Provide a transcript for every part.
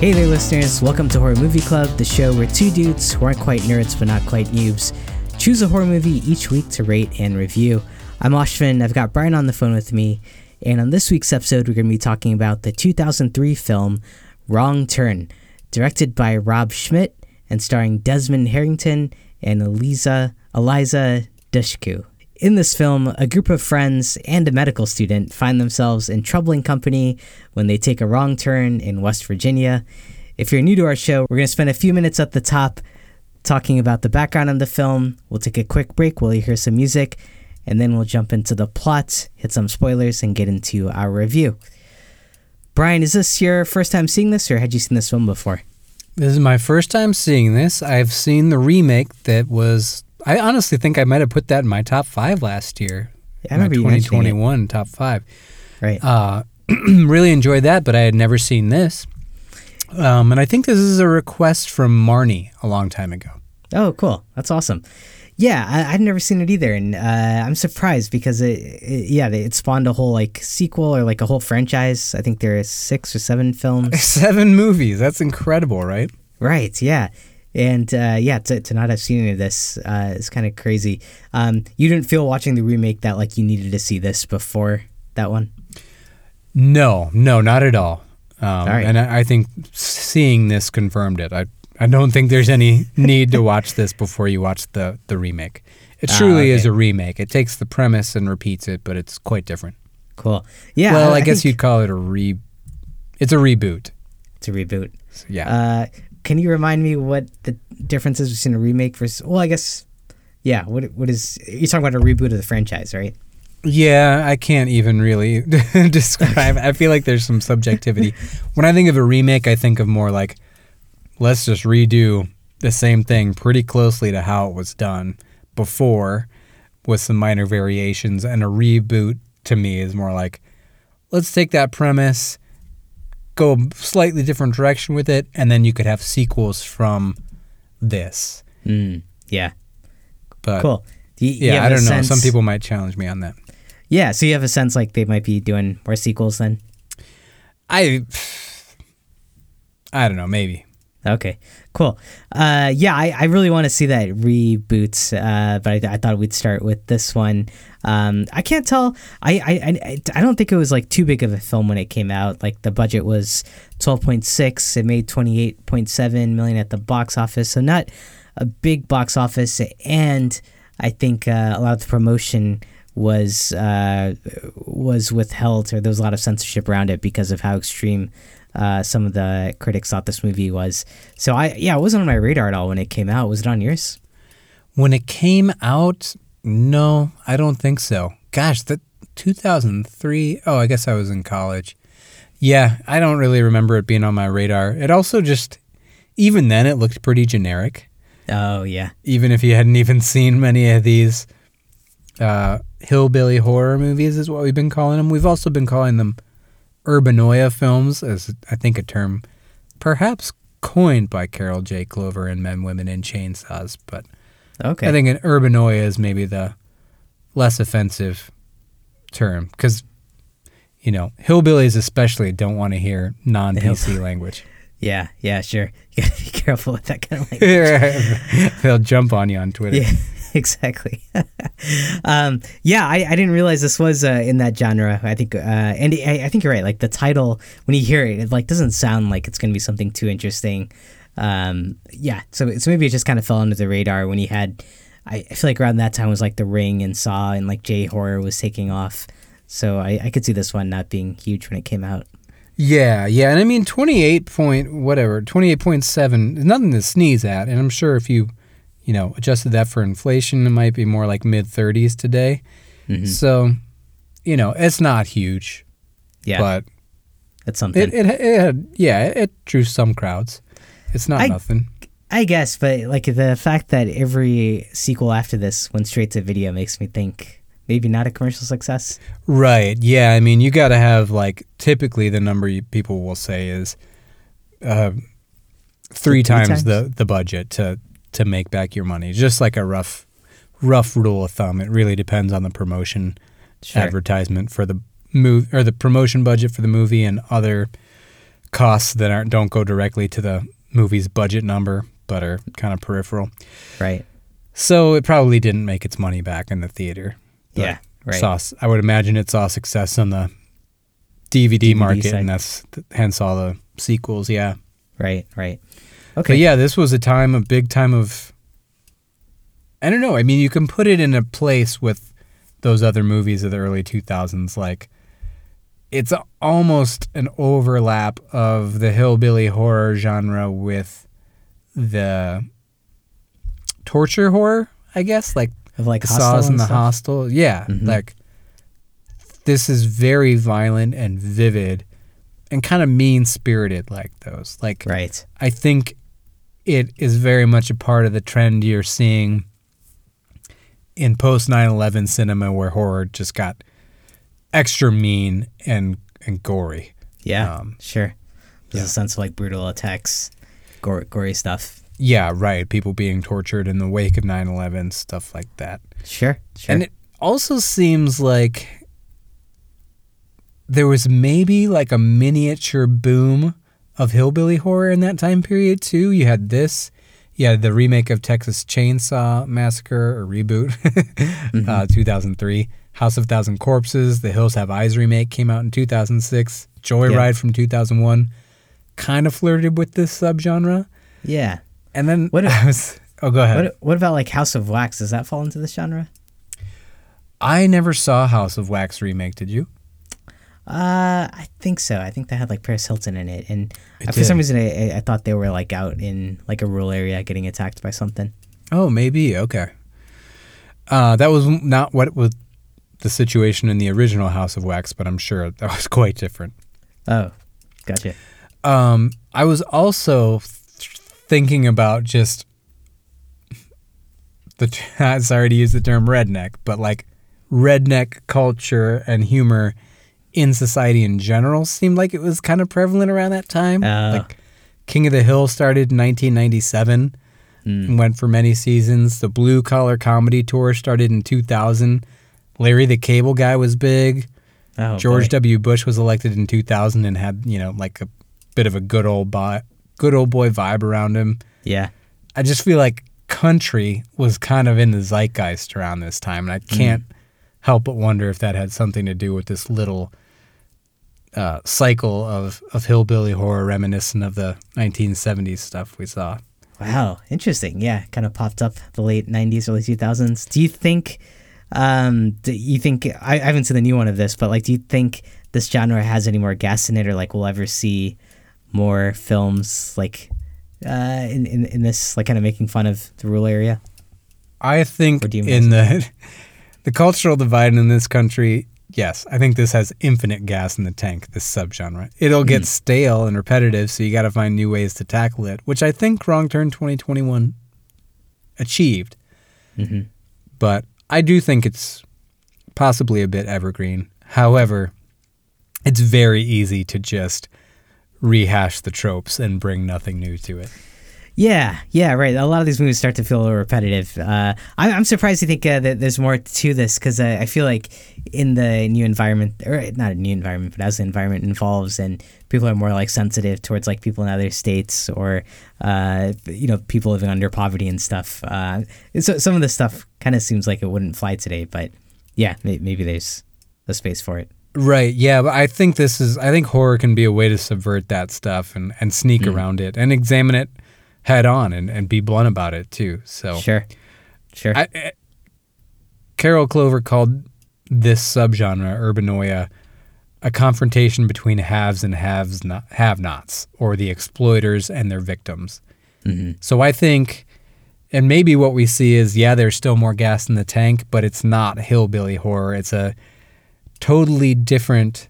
Hey there, listeners. Welcome to Horror Movie Club, the show where two dudes who aren't quite nerds but not quite noobs choose a horror movie each week to rate and review. I'm Ashvin. I've got Brian on the phone with me. And on this week's episode, we're going to be talking about the 2003 film Wrong Turn, directed by Rob Schmidt and starring Desmond Harrington and Eliza, Eliza Dushku. In this film, a group of friends and a medical student find themselves in troubling company when they take a wrong turn in West Virginia. If you're new to our show, we're going to spend a few minutes at the top talking about the background of the film. We'll take a quick break while you hear some music, and then we'll jump into the plot, hit some spoilers, and get into our review. Brian, is this your first time seeing this, or had you seen this film before? This is my first time seeing this. I've seen the remake that was I honestly think I might have put that in my top five last year. Yeah, I remember you it. 2021 top five. Right. Uh, really enjoyed that, but I had never seen this. Um, and I think this is a request from Marnie a long time ago. Oh, cool. That's awesome. Yeah, I, I'd never seen it either, and uh, I'm surprised because it, it, yeah, it spawned a whole like sequel or like a whole franchise. I think there are six or seven films. Seven movies. That's incredible, right? Right. Yeah. And uh, yeah, to, to not have seen any of this uh, is kind of crazy. Um, you didn't feel watching the remake that like you needed to see this before that one? No, no, not at all. Um, All right. And I, I think seeing this confirmed it. I I don't think there's any need to watch this before you watch the the remake. It Ah, truly is okay. a remake. It takes the premise and repeats it, but it's quite different. Cool. Yeah. well, I, guess think you'd call it a re. It's a reboot. it's a reboot. So, yeah. Uh, can you remind me what the difference is between a remake versus? Well, I guess. Yeah. What what is you're talking about a reboot of the franchise, right? Yeah, I can't even really describe. I feel like there's some subjectivity. when I think of a remake, I think of more like let's just redo the same thing pretty closely to how it was done before with some minor variations and a reboot to me is more like let's take that premise go a slightly different direction with it and then you could have sequels from this. Mm, yeah. But Cool. Do you, you yeah, have I don't know. Some people might challenge me on that. Yeah. So you have a sense like they might be doing more sequels then. I I don't know, maybe. Okay, cool. Uh, yeah, I, I really want to see that reboot, uh, but I, I thought we'd start with this one. Um, I can't tell. I, I, I, I don't think it was like too big of a film when it came out. Like the budget was twelve point six. It made twenty eight point seven million at the box office, so not a big box office. And I think uh, a lot of the promotion was uh, was withheld, or there was a lot of censorship around it because of how extreme uh, some of the critics thought this movie was. So I yeah, it wasn't on my radar at all when it came out. Was it on yours? When it came out, no, I don't think so. Gosh, that 2003. Oh, I guess I was in college. Yeah, I don't really remember it being on my radar. It also just even then it looked pretty generic. Oh yeah, Even if you hadn't even seen many of these uh, hillbilly horror movies, is what we've been calling them. We've also been calling them urbanoia films, as I think a term perhaps coined by Carol J. Clover in Men, Women, and Chainsaws. But okay. I think an urbanoia is maybe the less offensive term because, you know, hillbillies especially don't want to hear non PC language. yeah, yeah, sure. You gotta be careful with that kind of language. They'll jump on you on Twitter. yeah, exactly. um, yeah, I, I didn't realize this was uh, in that genre. I think, uh, and I, I think you're right. Like the title, when you hear it, it like doesn't sound like it's gonna be something too interesting. Um, yeah, so so maybe it just kind of fell under the radar when you had. I, I feel like around that time was like The Ring and Saw and like J horror was taking off. So I, I could see this one not being huge when it came out. Yeah, yeah, and I mean twenty eight point whatever, twenty eight point seven is nothing to sneeze at, and I'm sure if you, you know, adjusted that for inflation, it might be more like mid thirties today. Mhm. So, you know, it's not huge, Yeah, but it's something. it, it it had yeah, it drew some crowds. It's not I- nothing. I guess, but like the fact that every sequel after this went straight to video makes me think maybe not a commercial success. Right. Yeah. I mean, you got to have like typically the number you, people will say is uh, Three three times, times? the the budget to to make back your money. Just like a rough rough rule of thumb. It really depends on the promotion Sure. advertisement for the move or the promotion budget for the movie and other costs that aren't don't go directly to the movie's budget number, but are kind of peripheral. Right. So it probably didn't make its money back in the theater. Yeah. Right. Saw, I would imagine it saw success on the DVD, market, side. and that's hence all the sequels. Yeah. Right. Right. Okay. But yeah, this was a time, a big time of. I don't know. I mean, you can put it in a place with those other movies of the early 2000s. Like, it's almost an overlap of the hillbilly horror genre with the torture horror, I guess. Like, Of like saws and the stuff? hostel. Yeah, Mhm. like this is very violent and vivid, and kind of mean spirited like those. Like Right. I think it is very much a part of the trend you're seeing in post 9/11 cinema, where horror just got extra mean and and gory. Yeah. Um, sure. There's yeah. a sense of like brutal attacks, gore, gory stuff. Yeah, right. People being tortured in the wake of 9/11, stuff like that. Sure. Sure. And it also seems like there was maybe like a miniature boom of hillbilly horror in that time period too. You had this, you had the remake of Texas Chainsaw Massacre or reboot, uh, 2003. House of Thousand Corpses, The Hills Have Eyes remake came out in 2006. Joyride Yeah. from 2001 kind of flirted with this subgenre. yeah. And then What if- I was, oh, go ahead. What What about like House of Wax? Does that fall into this genre? I never saw House of Wax remake. Did you? Uh, I think so. I think they had like Paris Hilton in it, and It for some reason I, I- I thought they were like out in like a rural area getting attacked by something. Oh, maybe. Okay. Uh, that was not what was the situation in the original House of Wax, but I'm sure that was quite different. Oh, gotcha. Um, I was also th- thinking about just the t- sorry to use the term redneck, but like redneck culture and humor in society in general seemed like it was kind of prevalent around that time. Oh. Like King of the Hill started in 1997 Mm. and went for many seasons. The Blue Collar Comedy Tour started in 2000. Larry the Cable Guy was big. Oh, George boy. W. Bush was elected in 2000 and had, you know, like a bit of a good old boy, good old boy vibe around him. Yeah. I just feel like country was kind of in the zeitgeist around this time, and I can't help but wonder if that had something to do with this little uh, cycle of, of hillbilly horror reminiscent of the 1970s stuff we saw. Wow, interesting. Yeah, kind of popped up the late '90s, early 2000s. Do you think? Um, do you think I, I haven't seen the new one of this, but like, do you think this genre has any more gas in it, or like we'll ever see more films like uh, in, in in this like kind of making fun of the rural area? I think in the the cultural divide in this country, yes, I think this has infinite gas in the tank. This subgenre, it'll get stale and repetitive, so you got to find new ways to tackle it, which I think Wrong Turn 2021 achieved. Mm-hmm. But I do think it's possibly a bit evergreen. However, it's very easy to just rehash the tropes and bring nothing new to it. Yeah, yeah, right. A lot of these movies start to feel a little repetitive. Uh, I, I'm surprised you think uh, that there's more to this because uh, I feel like in the new environment, or not a new environment, but as the environment evolves and people are more like sensitive towards like people in other states or uh, you know people living under poverty and stuff. Uh, so some of this stuff kind of seems like it wouldn't fly today, but yeah, may- maybe there's a space for it. Right. Yeah, but I think this is I think horror can be a way to subvert that stuff and, and sneak around it and examine it head on and, and be blunt about it too. So Sure, sure. I, I- Carol Clover called this subgenre urbanoia a confrontation between haves and haves not, have-nots or the exploiters and their victims. hmm So I think and maybe what we see is yeah, there's still more gas in the tank, but it's not hillbilly horror. It's a totally different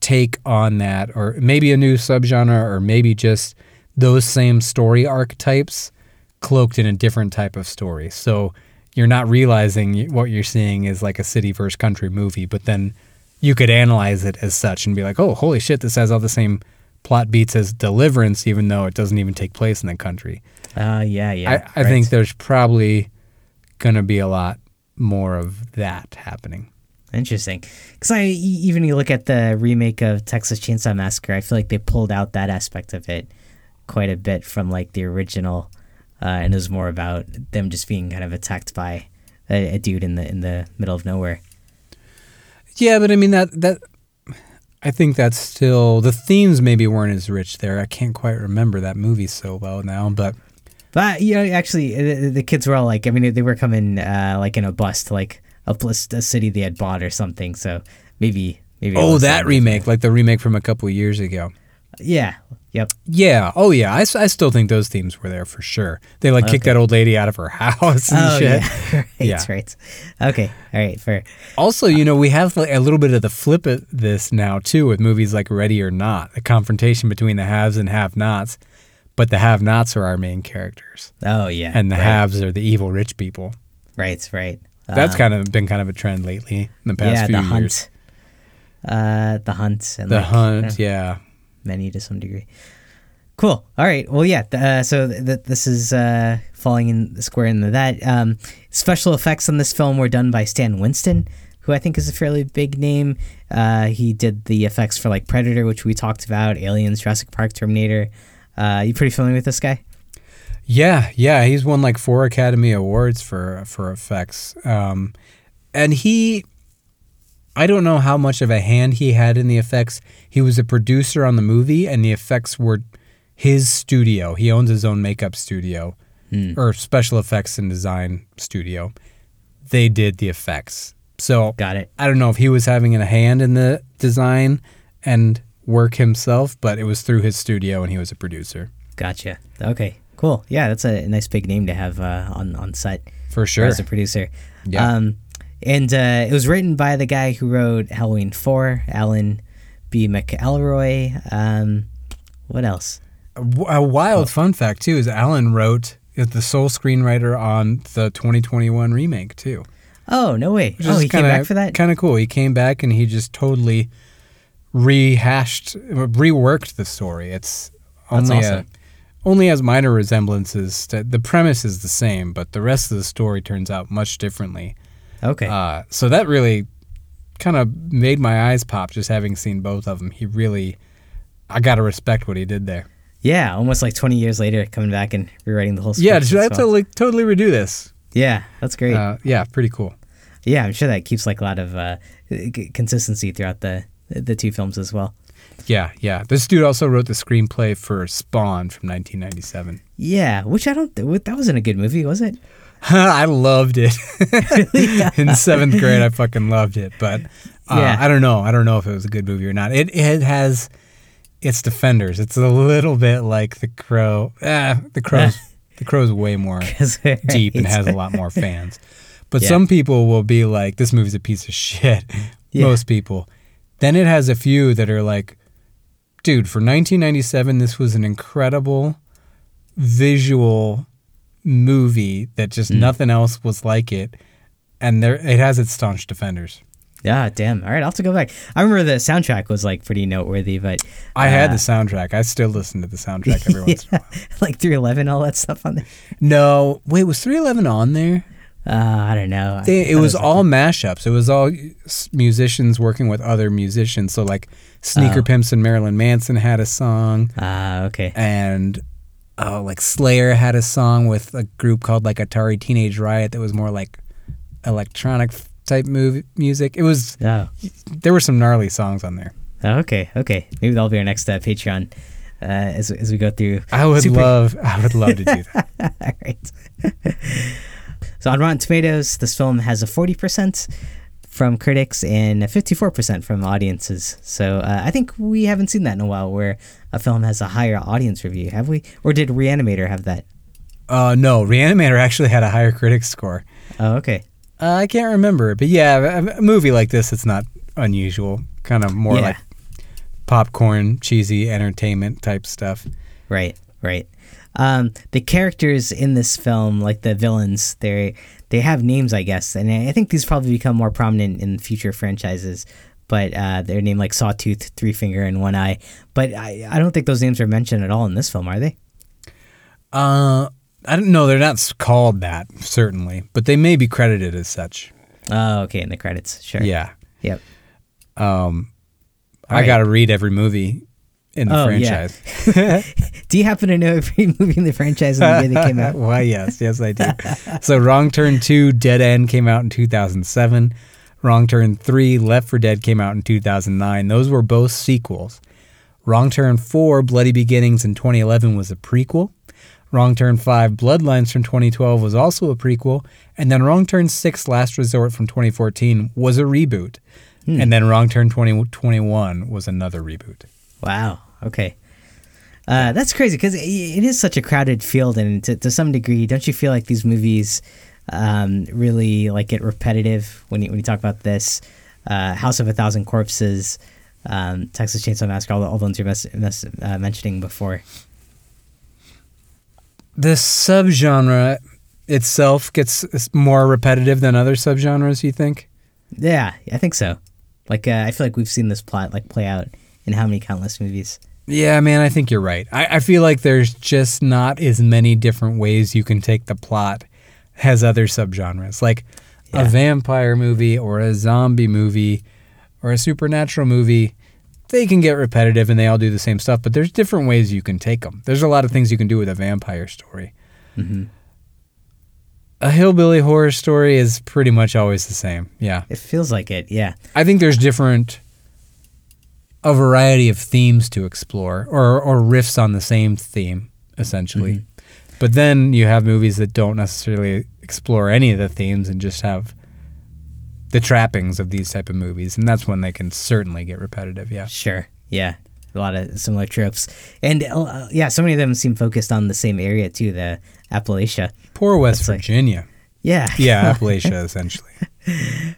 take on that, or maybe a new subgenre, or maybe just those same story archetypes cloaked in a different type of story. So you're not realizing what you're seeing is like a city versus country movie, but then you could analyze it as such and be like, oh, holy shit, this has all the same plot beats as Deliverance, even though it doesn't even take place in the country. Uh, yeah, yeah. I, I right. think there's probably going to be a lot more of that happening. Interesting. Because I even you look at the remake of Texas Chainsaw Massacre, I feel like they pulled out that aspect of it quite a bit from like the original, uh, and it was more about them just being kind of attacked by a, a dude in the in the middle of nowhere. Yeah, but I mean that that I think that's still the themes maybe weren't as rich there. I can't quite remember that movie so well now, but But you know, actually, the, the kids were all like, I mean, they were coming uh, like in a bus to like a, a city they had bought or something. So maybe maybe. oh, that remake, like the remake from a couple of years ago. Yeah. Yep. Yeah. Oh, yeah. I, I still think those themes were there for sure. They like kicked that old lady out of her house and Oh shit. yeah. right. Yeah. Right. Okay. All right. Fair. Also, you know, we have like a little bit of the flip of this now too with movies like Ready or Not, the confrontation between the haves and have-nots, but the have-nots are our main characters, Oh yeah. and the right. haves are the evil rich people. Right. Right. That's Uh, kind of been kind of a trend lately in the past few years. yeah. few The years. hunt. Uh, the hunt and The like, hunt, uh, yeah. Many to some degree. Cool. All right. Well, yeah. Uh, so th- th- this is uh, falling in square into that. Um, special effects on this film were done by Stan Winston, who I think is a fairly big name. Uh, he did the effects for like Predator, which we talked about, Aliens, Jurassic Park, Terminator. Uh, you pretty familiar with this guy? Yeah, yeah, he's won like four Academy Awards for for effects. Um, and he I don't know how much of a hand he had in the effects. He was a producer on the movie and the effects were his studio. He owns his own makeup studio Hmm. or special effects and design studio. They did the effects. So Got it. I don't know if he was having a hand in the design and work himself, but it was through his studio and he was a producer. Gotcha. Okay. Cool. Yeah, that's a nice big name to have uh, on on set. For sure. as a producer. Yeah. Um, and uh, it was written by the guy who wrote Halloween 4, Alan B. McElroy. Um, what else? A w- a wild fun fact too is Alan wrote is the sole screenwriter on the 2021 remake too. Oh, no way. Which Oh, he came kinda- back for that? Kind of cool. He came back and he just totally rehashed, reworked the story. It's That's only awesome. a, only has minor resemblances. To, the premise is the same, but the rest of the story turns out much differently. Okay. Uh, so that really kind of made my eyes pop just having seen both of them. He really, I gotta respect what he did there. yeah, almost like 20 years later, coming back and rewriting the whole script. Yeah, should I well. totally totally redo this? Yeah, that's great. Uh, yeah, pretty cool. yeah, I'm sure that keeps like a lot of uh, consistency throughout the the two films as well. Yeah, yeah. This dude also wrote the screenplay for Spawn from 1997. Yeah, which I don't. th- That wasn't a good movie, was it? I loved it. In seventh grade, I fucking loved it. But uh, Yeah. I don't know. I don't know if it was a good movie or not. It it has its defenders. It's a little bit like The Crow. Eh, The Crow's The Crow's way more deep and has a lot more fans. But Yeah. some people will be like, "This movie's a piece of shit." Yeah. Most people. Then it has a few that are like, "Dude, for 1997, this was an incredible visual movie that just Mm. nothing else was like it." And there, it has its staunch defenders. Yeah, damn. All right, I'll have to go back. I remember the soundtrack was like pretty noteworthy, but I had uh, the soundtrack. I still listen to the soundtrack every once in a while. like 311, all that stuff on there. No, wait, was 311 on there? Uh, I don't know. I it was like- all mashups. It was all musicians working with other musicians. So like Sneaker Oh. Pimps and Marilyn Manson had a song, Ah, okay. and oh, like Slayer had a song with a group called like Atari Teenage Riot that was more like electronic type movie music. It was Oh, there were some gnarly songs on there. Oh, okay, okay. Maybe that'll be our next uh, Patreon uh, as as we go through. I would Super- love, I would love to do that. all right. so on Rotten Tomatoes, this film has a forty percent from critics and fifty-four percent from audiences. So uh, I think we haven't seen that in a while, where a film has a higher audience review, have we? Or did Reanimator have that? Uh, no, Reanimator actually had a higher critic score. Oh, okay. Uh, I can't remember, but yeah, a, a movie like this, it's not unusual. Kind of more Yeah. like popcorn, cheesy entertainment type stuff. Right, right. Um, the characters in this film, like the villains, they they have names, I guess, and I think these probably become more prominent in future franchises. But uh, they're named like Sawtooth, Three Finger, and One Eye. But I, I don't think those names are mentioned at all in this film, are they? Uh, I don't know. They're not called that certainly, but they may be credited as such. Oh, okay, in the credits, sure. Yeah. Yep. Um, All I right. got to read every movie in the Oh, yeah. franchise. Do you happen to know every movie in the franchise the day they came out? Why, yes, yes, I do. so, Wrong Turn 2, Dead End came out in 2007. Wrong Turn 3, Left for Dead came out in 2009. Those were both sequels. Wrong Turn 4, Bloody Beginnings in 2011 was a prequel. Wrong Turn 5, Bloodlines from 2012 was also a prequel. And then Wrong Turn 6, Last Resort from 2014 was a reboot. Hmm. And then Wrong Turn 2021 was another reboot. Wow. Okay. Uh, that's crazy because it is such a crowded field, and to, to some degree, don't you feel like these movies um, really like get repetitive when you when you talk about this? Uh, House of a Thousand Corpses, um, Texas Chainsaw Massacre, all the, all the ones you're mes- mes- uh, mentioning before. the subgenre itself gets more repetitive than other subgenres you think Yeah, I think so. Like uh, I feel like we've seen this plot like play out in how many countless movies. yeah man i think you're right i, I feel like there's just not as many different ways you can take the plot as other subgenres like Yeah. a vampire movie or a zombie movie or a supernatural movie they can get repetitive and they all do the same stuff but there's different ways you can take them there's a lot of things you can do with a vampire story hmm a hillbilly horror story is pretty much always the same yeah It feels like it. Yeah. I think there's different, a variety of themes to explore, or or riffs on the same theme, essentially. But then you have movies that don't necessarily explore any of the themes and just have the trappings of these type of movies, and that's when they can certainly get repetitive. Yeah, Sure. Yeah. A lot of similar tropes. And uh, yeah, so many of them seem focused on the same area too, the Appalachia. poor West That's like- Virginia. Yeah. Yeah, Appalachia essentially.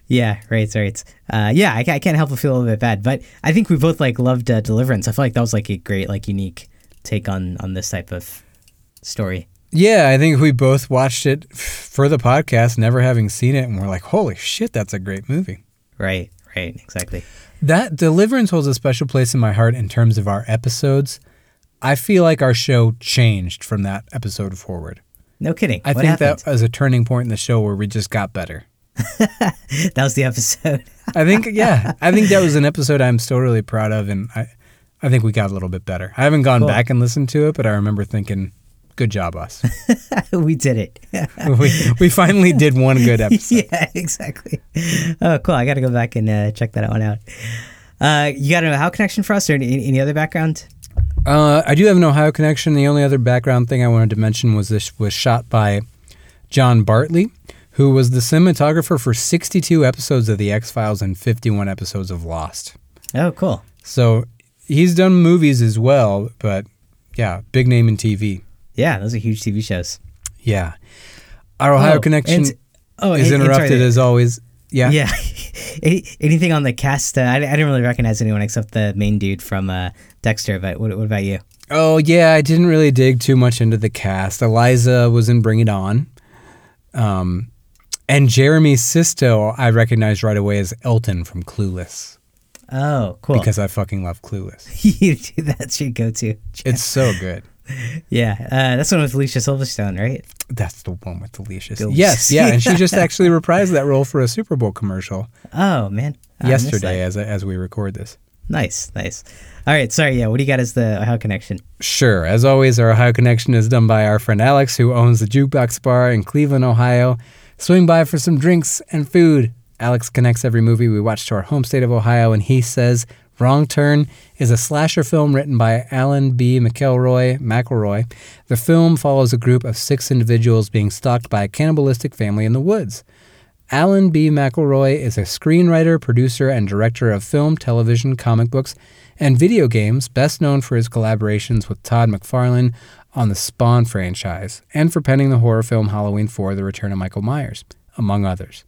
Yeah, right, right. Uh, yeah, I, I can't help but feel a little bit bad, but I think we both like loved uh, Deliverance. I feel like that was like a great, like unique take on on this type of story. Yeah, I think we both watched it for the podcast, never having seen it, and we're like, "Holy shit, that's a great movie." Right, right, exactly. That Deliverance holds a special place in my heart in terms of our episodes. I feel like our show changed from that episode forward. No kidding. I what think happened? that was a turning point in the show where we just got better. that was the episode. I think, yeah, I think that was an episode I'm still really proud of, and I, I think we got a little bit better. I haven't gone Cool. back and listened to it, but I remember thinking, "Good job, us. we did it. we we finally did one good episode." yeah, exactly. Oh, cool. I got to go back and uh, check that one out. Uh, you got a How connection for us or any, any other background? Uh, I do have an Ohio connection. The only other background thing I wanted to mention was this was shot by John Bartley, who was the cinematographer for 62 episodes of The X Files and 51 episodes of Lost. Oh, cool. So he's done movies as well, but yeah, big name in TV. Yeah, those are huge TV shows. Yeah. Our Ohio Oh, connection oh, is and interrupted the- as always. Yeah. Yeah. Anything on the cast? Uh, I, I didn't really recognize anyone except the main dude from uh, Dexter. But what, what about you? Oh yeah, I didn't really dig too much into the cast. Eliza was in Bring It On, um, and Jeremy Sisto I recognized right away as Elton from Clueless Oh, cool. because I fucking love Clueless. You- that's your go-to. It's so good. Yeah, uh, that's one with Alicia Silverstone, right? That's the one with Alicia. Ghost. Yes, yeah, and she just actually reprised that role for a Super Bowl commercial Oh man, I yesterday as as we record this. Nice, nice. All right, sorry. Yeah, what do you got as the Ohio connection? Sure. As always, our Ohio connection is done by our friend Alex, who owns the Jukebox Bar in Cleveland, Ohio. Swing by for some drinks and food. Alex connects every movie we watch to our home state of Ohio, and he says Wrong Turn is a slasher film written by Alan B. McElroy McElroy. The film follows a group of six individuals being stalked by a cannibalistic family in the woods. Alan B. McElroy is a screenwriter, producer, and director of film, television, comic books, and video games, best known for his collaborations with Todd McFarlane on the Spawn franchise, and for penning the horror film Halloween 4 The Return of Michael Myers, among others.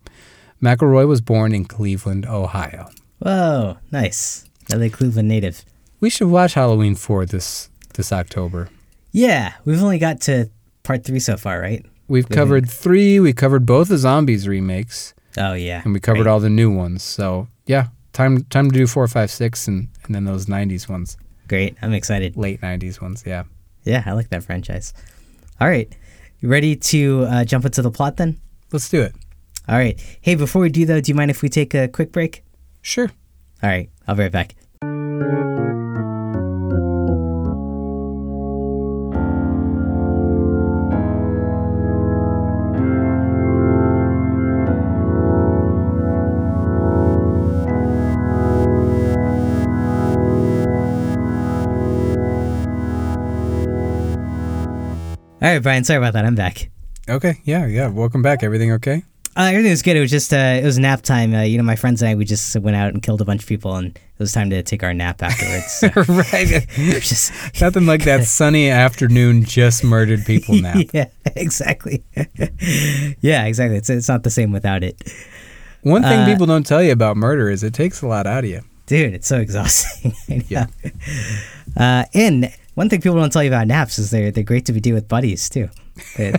McElroy was born in Cleveland, Ohio. Whoa, nice. Another Cleveland native. We should watch Halloween 4 this, this October. Yeah, we've only got to part three so far, right? We've covered three, we covered both the Zombies remakes, Oh yeah, and we covered right. all the new ones. So, yeah, time time to do four, five, six, and, and then those 90s ones. Great, I'm excited. late 90s ones yeah Yeah, I like that franchise. All right, you ready to uh, jump into the plot then? let's do it All right. Hey, before we do though, do you mind if we take a quick break? Sure. All right, I'll be right back. Right, Brian. Sorry about that. I'm back. Okay. Yeah. Yeah. Welcome back. Everything okay? Uh, everything was good. It was just uh, it was nap time. Uh, you know, my friends and I we just went out and killed a bunch of people, and it was time to take our nap afterwards. So right. just Nothing like that sunny afternoon just murdered people nap. yeah, exactly. yeah, exactly. It's it's not the same without it, One thing Uh, people don't tell you about murder is it takes a lot out of you. dude. It's so exhausting. Yeah. Uh, and one thing people don't tell you about naps is they're they're great to be doing with buddies too. You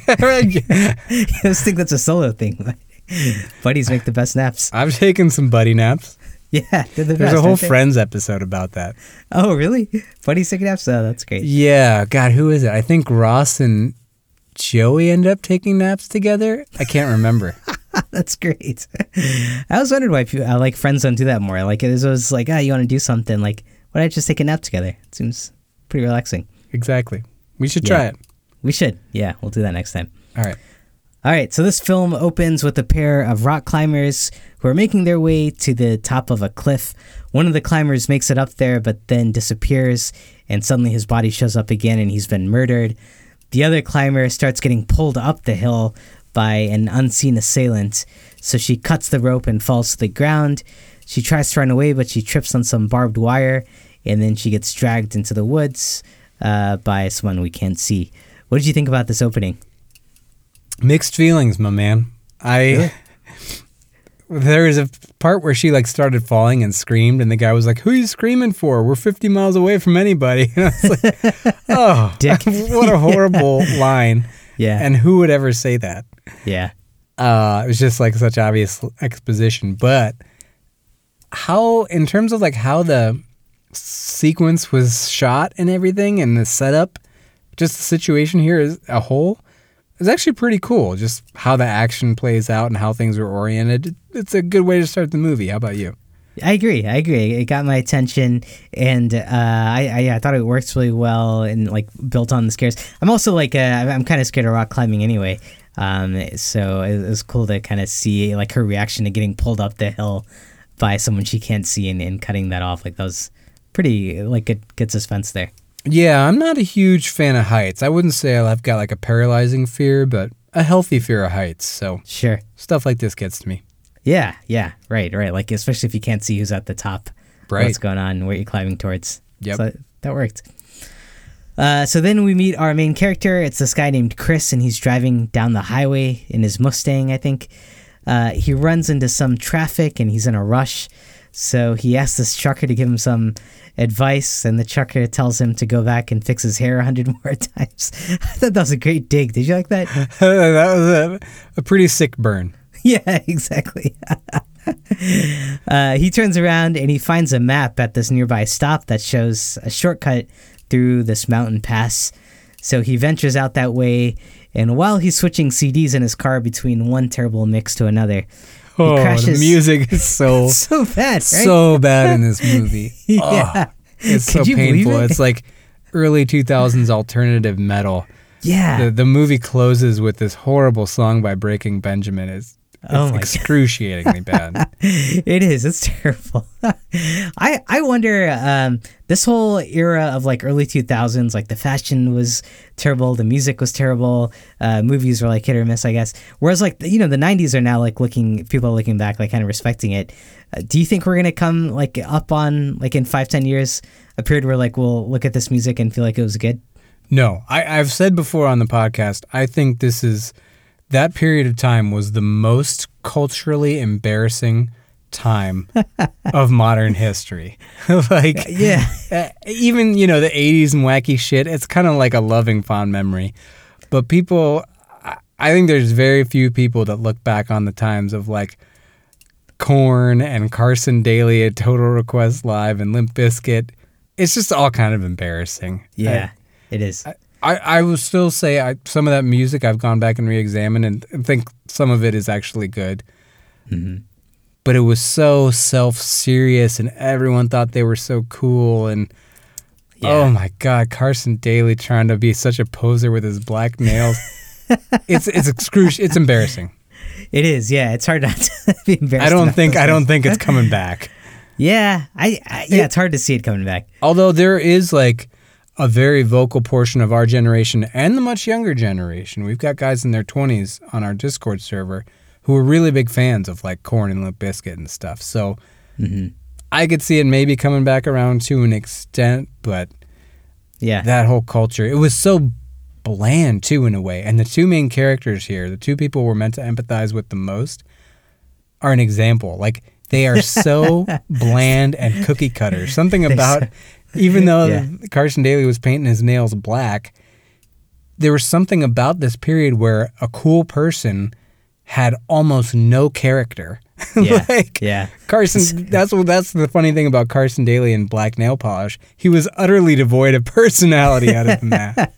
just think that's a solo thing. but buddies make the best naps. I've taken some buddy naps. Yeah, the There's best. a whole? Friends episode about that. Oh, really? Buddies taking naps? Oh, that's great. Yeah, God, who is it? I think Ross and Joey end up taking naps together. I can't remember. That's great. I was wondering why people, I like friends don't do that more. Like it was like, ah, you want to do something? Like, why don't I just take a nap together? It seems pretty relaxing. exactly. We should Yeah. try it. We should. Yeah, we'll do that next time. All right. All right, so this film opens with a pair of rock climbers who are making their way to the top of a cliff. One of the climbers makes it up there, but then disappears, and suddenly his body shows up again and he's been murdered. The other climber starts getting pulled up the hill by an unseen assailant, so she cuts the rope and falls to the ground. She tries to run away, but she trips on some barbed wire, and then she gets dragged into the woods uh, by someone we can't see. What did you think about this opening? Mixed feelings, my man. I there was a part where she like started falling and screamed, and the guy was like, "Who are you screaming for? We're 50 miles away from anybody." And I was like, "Oh, Dick. what a horrible line!" Yeah. And who would ever say that? Yeah. Uh, it was just like such obvious exposition, but how, in terms of like how the sequence was shot and everything, and the setup, just the situation here as a whole, is actually pretty cool. Just how the action plays out and how things are oriented. It's a good way to start the movie. How about you? I agree. I agree. It got my attention, and uh, I, I I thought it works really well and like built on the scares. I'm also like uh, I'm kind of scared of rock climbing anyway. Um, so it was cool to kind of see like her reaction to getting pulled up the hill by someone she can't see and, and cutting that off. Like that was pretty like it gets good suspense there. Yeah, I'm not a huge fan of heights. I wouldn't say I've got like a paralyzing fear, but a healthy fear of heights. So Sure. stuff like this gets to me. Yeah. Yeah. Right. Right. Like especially if you can't see who's at the top. Right. What's going on? Where you're climbing towards. Yep. So that worked. Uh, so then we meet our main character. It's this guy named Chris, and he's driving down the highway in his Mustang, I think. Uh, he runs into some traffic and he's in a rush. So he asks this trucker to give him some advice, and the trucker tells him to go back and fix his hair a hundred more times. I thought that was a great dig. Did you like that? that was a, a pretty sick burn. yeah, exactly. uh, he turns around and he finds a map at this nearby stop that shows a shortcut through this mountain pass. So he ventures out that way, and while he's switching CDs in his car between one terrible mix to another, Oh, the crashes- music is so so bad, right? so bad in this movie. yeah, Oh, it's so Could believe painful. it? It's like early 2000s alternative metal. yeah. The, the movie closes with this horrible song by Breaking Benjamin. It's Oh my excruciatingly bad. it is. It's terrible. I I wonder. Um, this whole era of like early two thousands, like the fashion was terrible, the music was terrible, uh, movies were like hit or miss, I guess. Whereas like you know the nineties are now like looking, people are looking back, like kind of respecting it. Uh, do you think we're gonna come like up on like in five ten years a period where like we'll look at this music and feel like it was good? No, I, I've said before on the podcast, I think this is that period of time was the most culturally embarrassing time of modern history. like, Yeah. uh, even, you know, the 80s and wacky shit, it's kind of like a loving, fond memory. But people, I- I think there's very few people that look back on the times of like Korn and Carson Daly at Total Request Live and Limp Bizkit. It's just all kind of embarrassing. Yeah, it is. I, I I will still say I, some of that music I've gone back and re-examined and, and think some of it is actually good. Mhm. but it was so self serious, and everyone thought they were so cool. And Yeah. oh my God, Carson Daly trying to be such a poser with his black nails. it's it's excruciating. It's embarrassing. It is, yeah. It's hard not to be embarrassed. I don't think I don't think it's coming back. Yeah, I, I yeah, it's hard to see it coming back. Although there is like a very vocal portion of our generation and the much younger generation. We've got guys in their 20s on our Discord server who are really big fans of like Korn and Limp Bizkit and stuff. So hmm I could see it maybe coming back around to an extent, but Yeah, that whole culture, it was so bland too in a way. And the two main characters here, the two people we're meant to empathize with the most, are an example. Like they are so bland and cookie cutter. Something about even though Yeah. Carson Daly was painting his nails black, there was something about this period where a cool person had almost no character. yeah, like yeah. Carson, that's what that's the funny thing about Carson Daly and black nail polish. He was utterly devoid of personality other than that,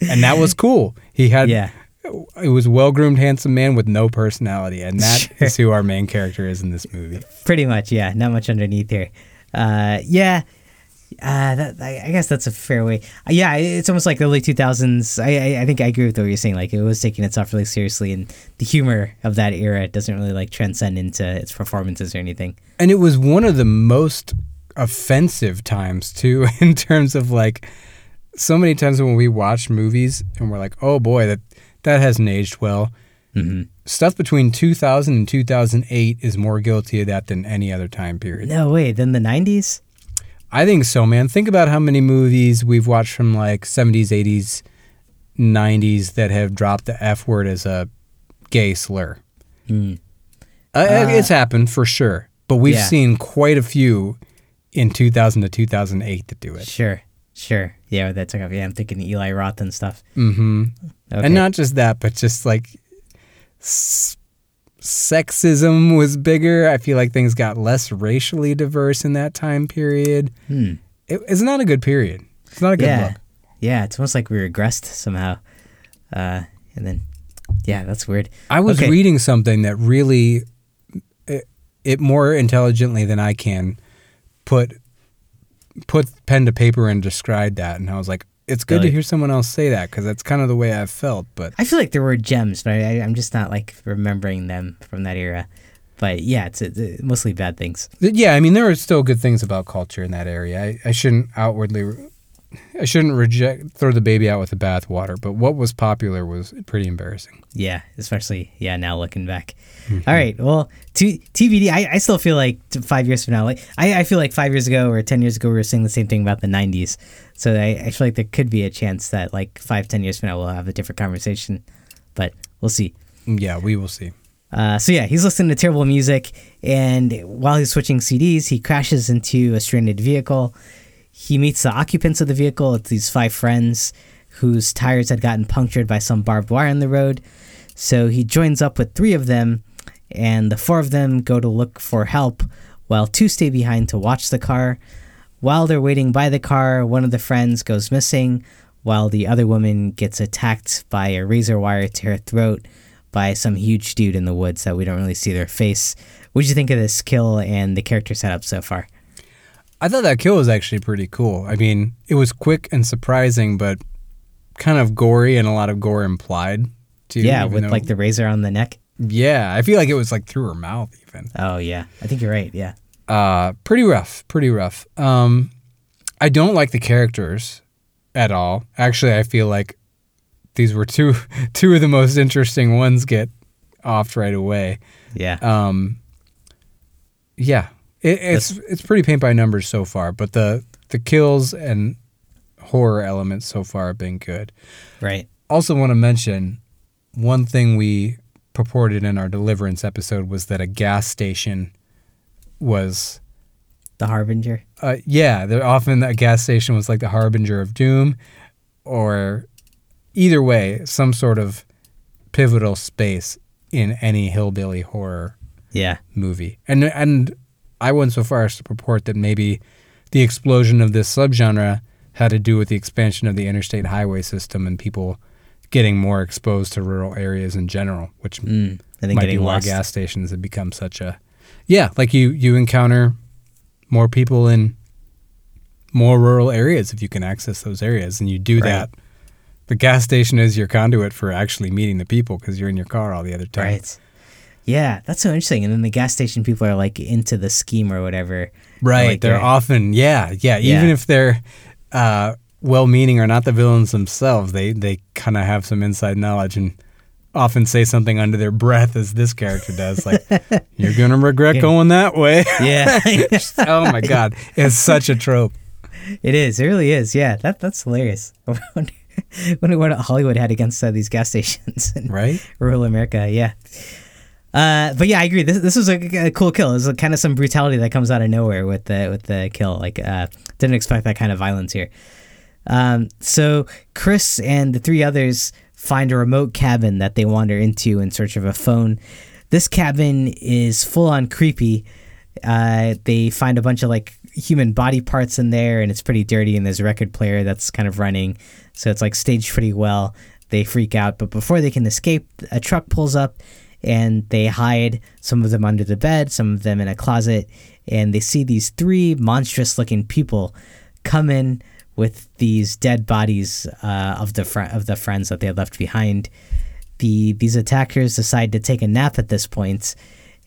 and that was cool. He had, Yeah. it was well groomed, handsome man with no personality, and that is Sure. who our main character is in this movie. Pretty much, yeah. Not much underneath here. Uh, yeah. Uh, that, I, guess that's a fair way. Uh, yeah, it's almost like the early 2000s. I, I, I think I agree with what you're saying. Like, it was taking itself really seriously, and the humor of that era doesn't really like transcend into its performances or anything. And it was one of the most offensive times too, in terms of like so many times when we watch movies and we're like, oh boy, that that hasn't aged well. hmm Stuff between 2000 and 2008 is more guilty of that than any other time period. No way. than the 90s? I think so, man. Think about how many movies we've watched from like 70s, 80s, 90s that have dropped the F word as a gay slur. Mm. Uh, Uh, it's happened for sure, but we've yeah. seen quite a few in 2000 to 2008 that do it. Sure. Sure. Yeah, that took off. Yeah, I'm thinking Eli Roth and stuff. hmm Okay. And not just that, but just like s- sexism was bigger. I feel like things got less racially diverse in that time period. Hmm. It, it's not a good period. It's not a good yeah. look. Yeah, it's almost like we regressed somehow. Uh, and then, yeah, that's weird. I was Okay. reading something that really, it, it more intelligently than I can, put put pen to paper and describe that, and I was like, it's good Really? to hear someone else say that because that's kind of the way I've felt. But I feel like there were gems, but I, I'm just not like remembering them from that era. But yeah, it's, it's mostly bad things. yeah, I mean, there are still good things about culture in that area. I, I shouldn't outwardly, I shouldn't reject throw the baby out with the bathwater. But what was popular was pretty embarrassing. Yeah, especially yeah. Now looking back, All right. Well, t- TBD. I, I still feel like t- five years from now, like I, I feel like five years ago or ten years ago, we were saying the same thing about the '90s. So I, I feel like there could be a chance that like five, ten years from now, we'll have a different conversation. But we'll see. Yeah, we will see. Uh, so yeah, he's listening to terrible music, and while he's switching CDs, he crashes into a stranded vehicle. He meets the occupants of the vehicle. It's these five friends whose tires had gotten punctured by some barbed wire on the road. So he joins up with three of them, and the four of them go to look for help, while two stay behind to watch the car. While they're waiting by the car, one of the friends goes missing, while the other woman gets attacked by a razor wire to her throat by some huge dude in the woods that we don't really see their face. What'd you think of this kill and the character setup so far? I thought that kill was actually pretty cool. I mean, it was quick and surprising, but kind of gory and a lot of gore implied. Too, yeah, with though- like the razor on the neck. yeah, I feel like it was like through her mouth even. Oh yeah, I think you're right. Yeah. Uh, pretty rough, pretty rough. Um, I don't like the characters at all. Actually, I feel like these were two two of the most interesting ones get offed right away. Yeah. Um, yeah, it, it's it's pretty paint by numbers so far, but the the kills and horror elements so far have been good. right. Also, want to mention one thing we purported in our Deliverance episode was that a gas station was The harbinger. uh, yeah, they're often a gas station was like the harbinger of doom, or either way, some sort of pivotal space in any hillbilly horror Yeah. movie. And and I went so far as to purport that maybe the explosion of this subgenre had to do with the expansion of the interstate highway system and people getting more exposed to rural areas in general, which Mm. And then might be why lost. gas stations have become such a Yeah, like you you encounter more people in more rural areas if you can access those areas, and you do Right. that. The gas station is your conduit for actually meeting the people because you're in your car all the other time. Right. Yeah, that's so interesting. And then the gas station people are like into the scheme or whatever. Right. Like they're they're- often yeah, yeah. Yeah. Even if they're uh, well-meaning or not the villains themselves, they they kind of have some inside knowledge and often say something under their breath, as this character does, like "You're gonna regret going that way." Yeah. oh my god, it's such a trope. It is. It really is. Yeah, that that's hilarious. I wonder what Hollywood had against uh, these gas stations in Right? rural America. Yeah. Uh, but yeah, I agree. This this was a, a cool kill. It was kind of some brutality that comes out of nowhere with the with the kill. Like, uh, didn't expect that kind of violence here. Um, so Chris and the three others find a remote cabin that they wander into in search of a phone. This cabin is full on creepy. Uh, they find a bunch of like human body parts in there, and it's pretty dirty. And there's a record player that's kind of running, so it's like staged pretty well. They freak out, but before they can escape, a truck pulls up, and they hide. Some of them under the bed, some of them in a closet, and they see these three monstrous-looking people come in with these dead bodies uh, of the fr- of the friends that they had left behind. The these attackers decide to take a nap at this point,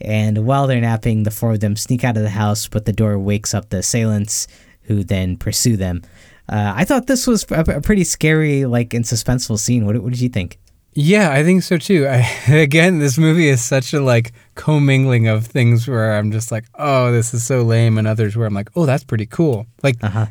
and while they're napping, the four of them sneak out of the house, but the door wakes up the assailants, who then pursue them. Uh, I thought this was a pretty scary, like, and suspenseful scene. What, what did you think? Yeah, I think so too. I, again, this movie is such a like commingling of things where I'm just like, oh, this is so lame, and others where I'm like, oh, that's pretty cool. Like Uh huh.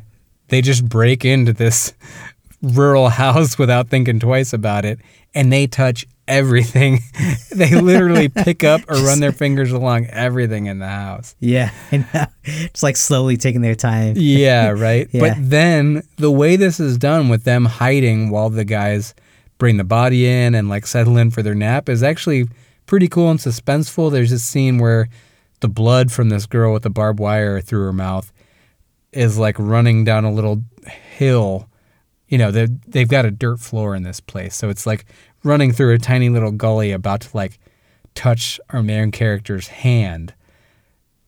they just break into this rural house without thinking twice about it, and they touch everything. they literally pick up or run their fingers along everything in the house. Yeah, I know. Just like slowly taking their time. Yeah, right. Yeah. But then the way this is done with them hiding while the guys bring the body in and like settle in for their nap is actually pretty cool and suspenseful. There's this scene where the blood from this girl with the barbed wire through her mouth is like running down a little hill. You know, they they've got a dirt floor in this place. So it's like running through a tiny little gully about to like touch our main character's hand.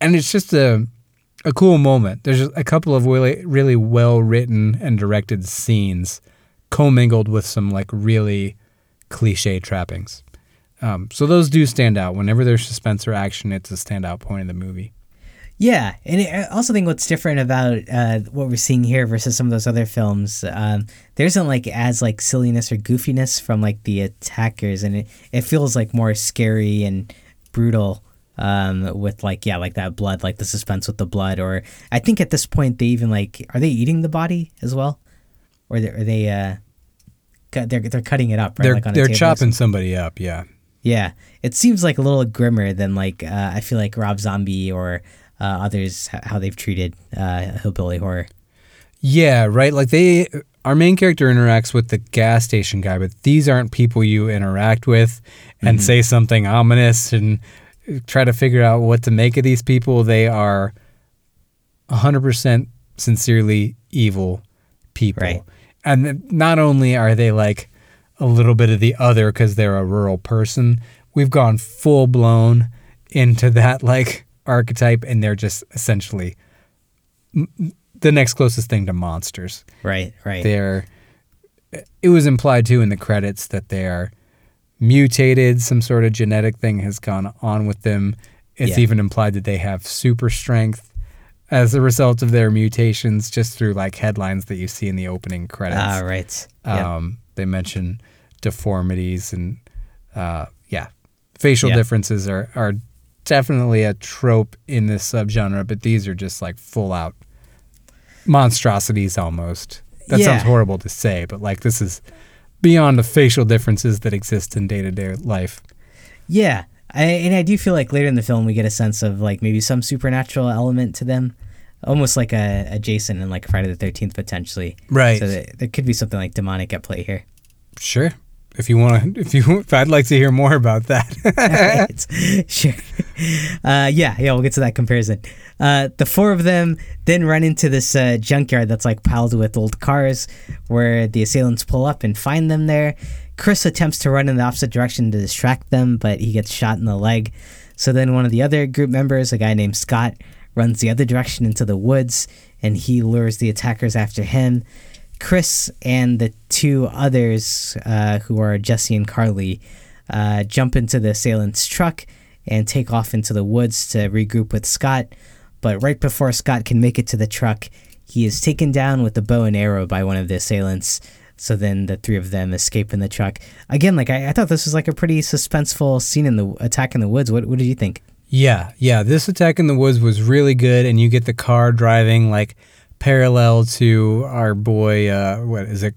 And it's just a a cool moment. There's a couple of really really well written and directed scenes commingled with some like really cliche trappings. Um, so those do stand out. Whenever there's suspense or action, it's a standout point in the movie. Yeah, and I also think what's different about uh, what we're seeing here versus some of those other films, um, there isn't like as like silliness or goofiness from like the attackers, and it, it feels like more scary and brutal um, with like yeah, like that blood, like the suspense with the blood. Or I think at this point they even like are they eating the body as well, or they, are they uh, cut- they're they're cutting it up right? They're like on they're chopping somebody up. Yeah. yeah, it seems like a little grimmer than like uh, I feel like Rob Zombie or uh, others how they've treated uh, hillbilly horror. Yeah, right. Like they, our main character interacts with the gas station guy, but these aren't people you interact with and say something ominous and try to figure out what to make of these people. They are 100% sincerely evil people. Right. And not only are they like a little bit of the other because they're a rural person, we've gone full blown into that like archetype and they're just essentially m- the next closest thing to monsters. Right, right. They're it was implied too in the credits that they are mutated, some sort of genetic thing has gone on with them. It's Yeah. even implied that they have super strength as a result of their mutations just through like headlines that you see in the opening credits. Ah, right. Yep. Um, they mention deformities and uh, yeah, facial differences are are definitely a trope in this subgenre, but these are just like full out monstrosities almost. That Yeah. sounds horrible to say, but like this is beyond the facial differences that exist in day to day life. Yeah, I, and I do feel like later in the film we get a sense of like maybe some supernatural element to them, almost like a, a Jason and like Friday the Thirteenth potentially. Right. So that, there could be something like demonic at play here. Sure. If you want to, if you, if I'd like to hear more about that. Right. sure. Uh, yeah, yeah, we'll get to that comparison. Uh, the four of them then run into this uh, junkyard that's like piled with old cars, where the assailants pull up and find them there. Chris attempts to run in the opposite direction to distract them, but he gets shot in the leg. So then one of the other group members, a guy named Scott, runs the other direction into the woods and he lures the attackers after him. Chris and the two others, uh, who are Jesse and Carly, uh, jump into the assailant's truck and take off into the woods to regroup with Scott. But right before Scott can make it to the truck, he is taken down with a bow and arrow by one of the assailants. So then the three of them escape in the truck. Again, like I, I thought this was like a pretty suspenseful scene in the attack in the woods. What, what did you think? Yeah, yeah. This attack in the woods was really good, and you get the car driving like parallel to our boy. Uh, what is it?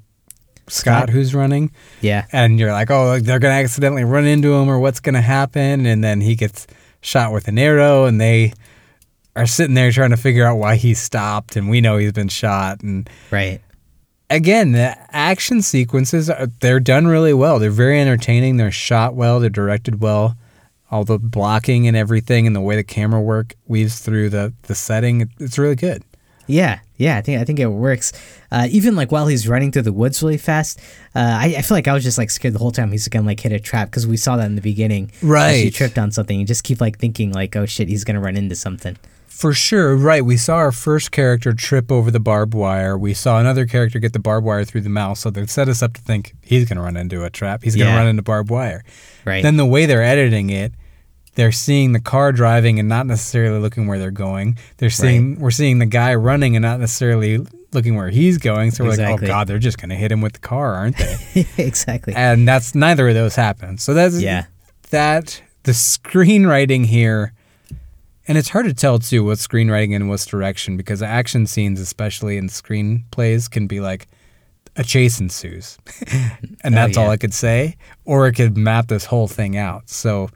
Scott, Scott. who's running, Yeah. and you're like, oh, they're gonna accidentally run into him, or what's gonna happen? And then he gets shot with an arrow, and they are sitting there trying to figure out why he stopped, and we know he's been shot. And Right. Again, the action sequences are, they're done really well. They're very entertaining. They're shot well. They're directed well. All the blocking and everything, and the way the camera work weaves through the the setting, it's really good. Yeah, yeah, I think I think it works. Uh, even like while he's running through the woods really fast, uh, I, I feel like I was just like scared the whole time he's gonna like hit a trap because we saw that in the beginning. Right, he tripped on something. You just keep like thinking like, oh shit, he's gonna run into something. For sure, right. We saw our first character trip over the barbed wire. We saw another character get the barbed wire through the mouth, so they set us up to think he's going to run into a trap. He's going to Yeah. run into barbed wire. Right. Then the way they're editing it, they're seeing the car driving and not necessarily looking where they're going. They're seeing we're seeing the guy running and not necessarily looking where he's going. So we're like, oh god, they're just going to hit him with the car, aren't they? exactly. and that's neither of those happened. So that's Yeah. that the screenwriting here and it's hard to tell too what's screenwriting and what's direction because action scenes especially in screenplays can be like a chase ensues and Oh, that's all yeah. i could say or it could map this whole thing out so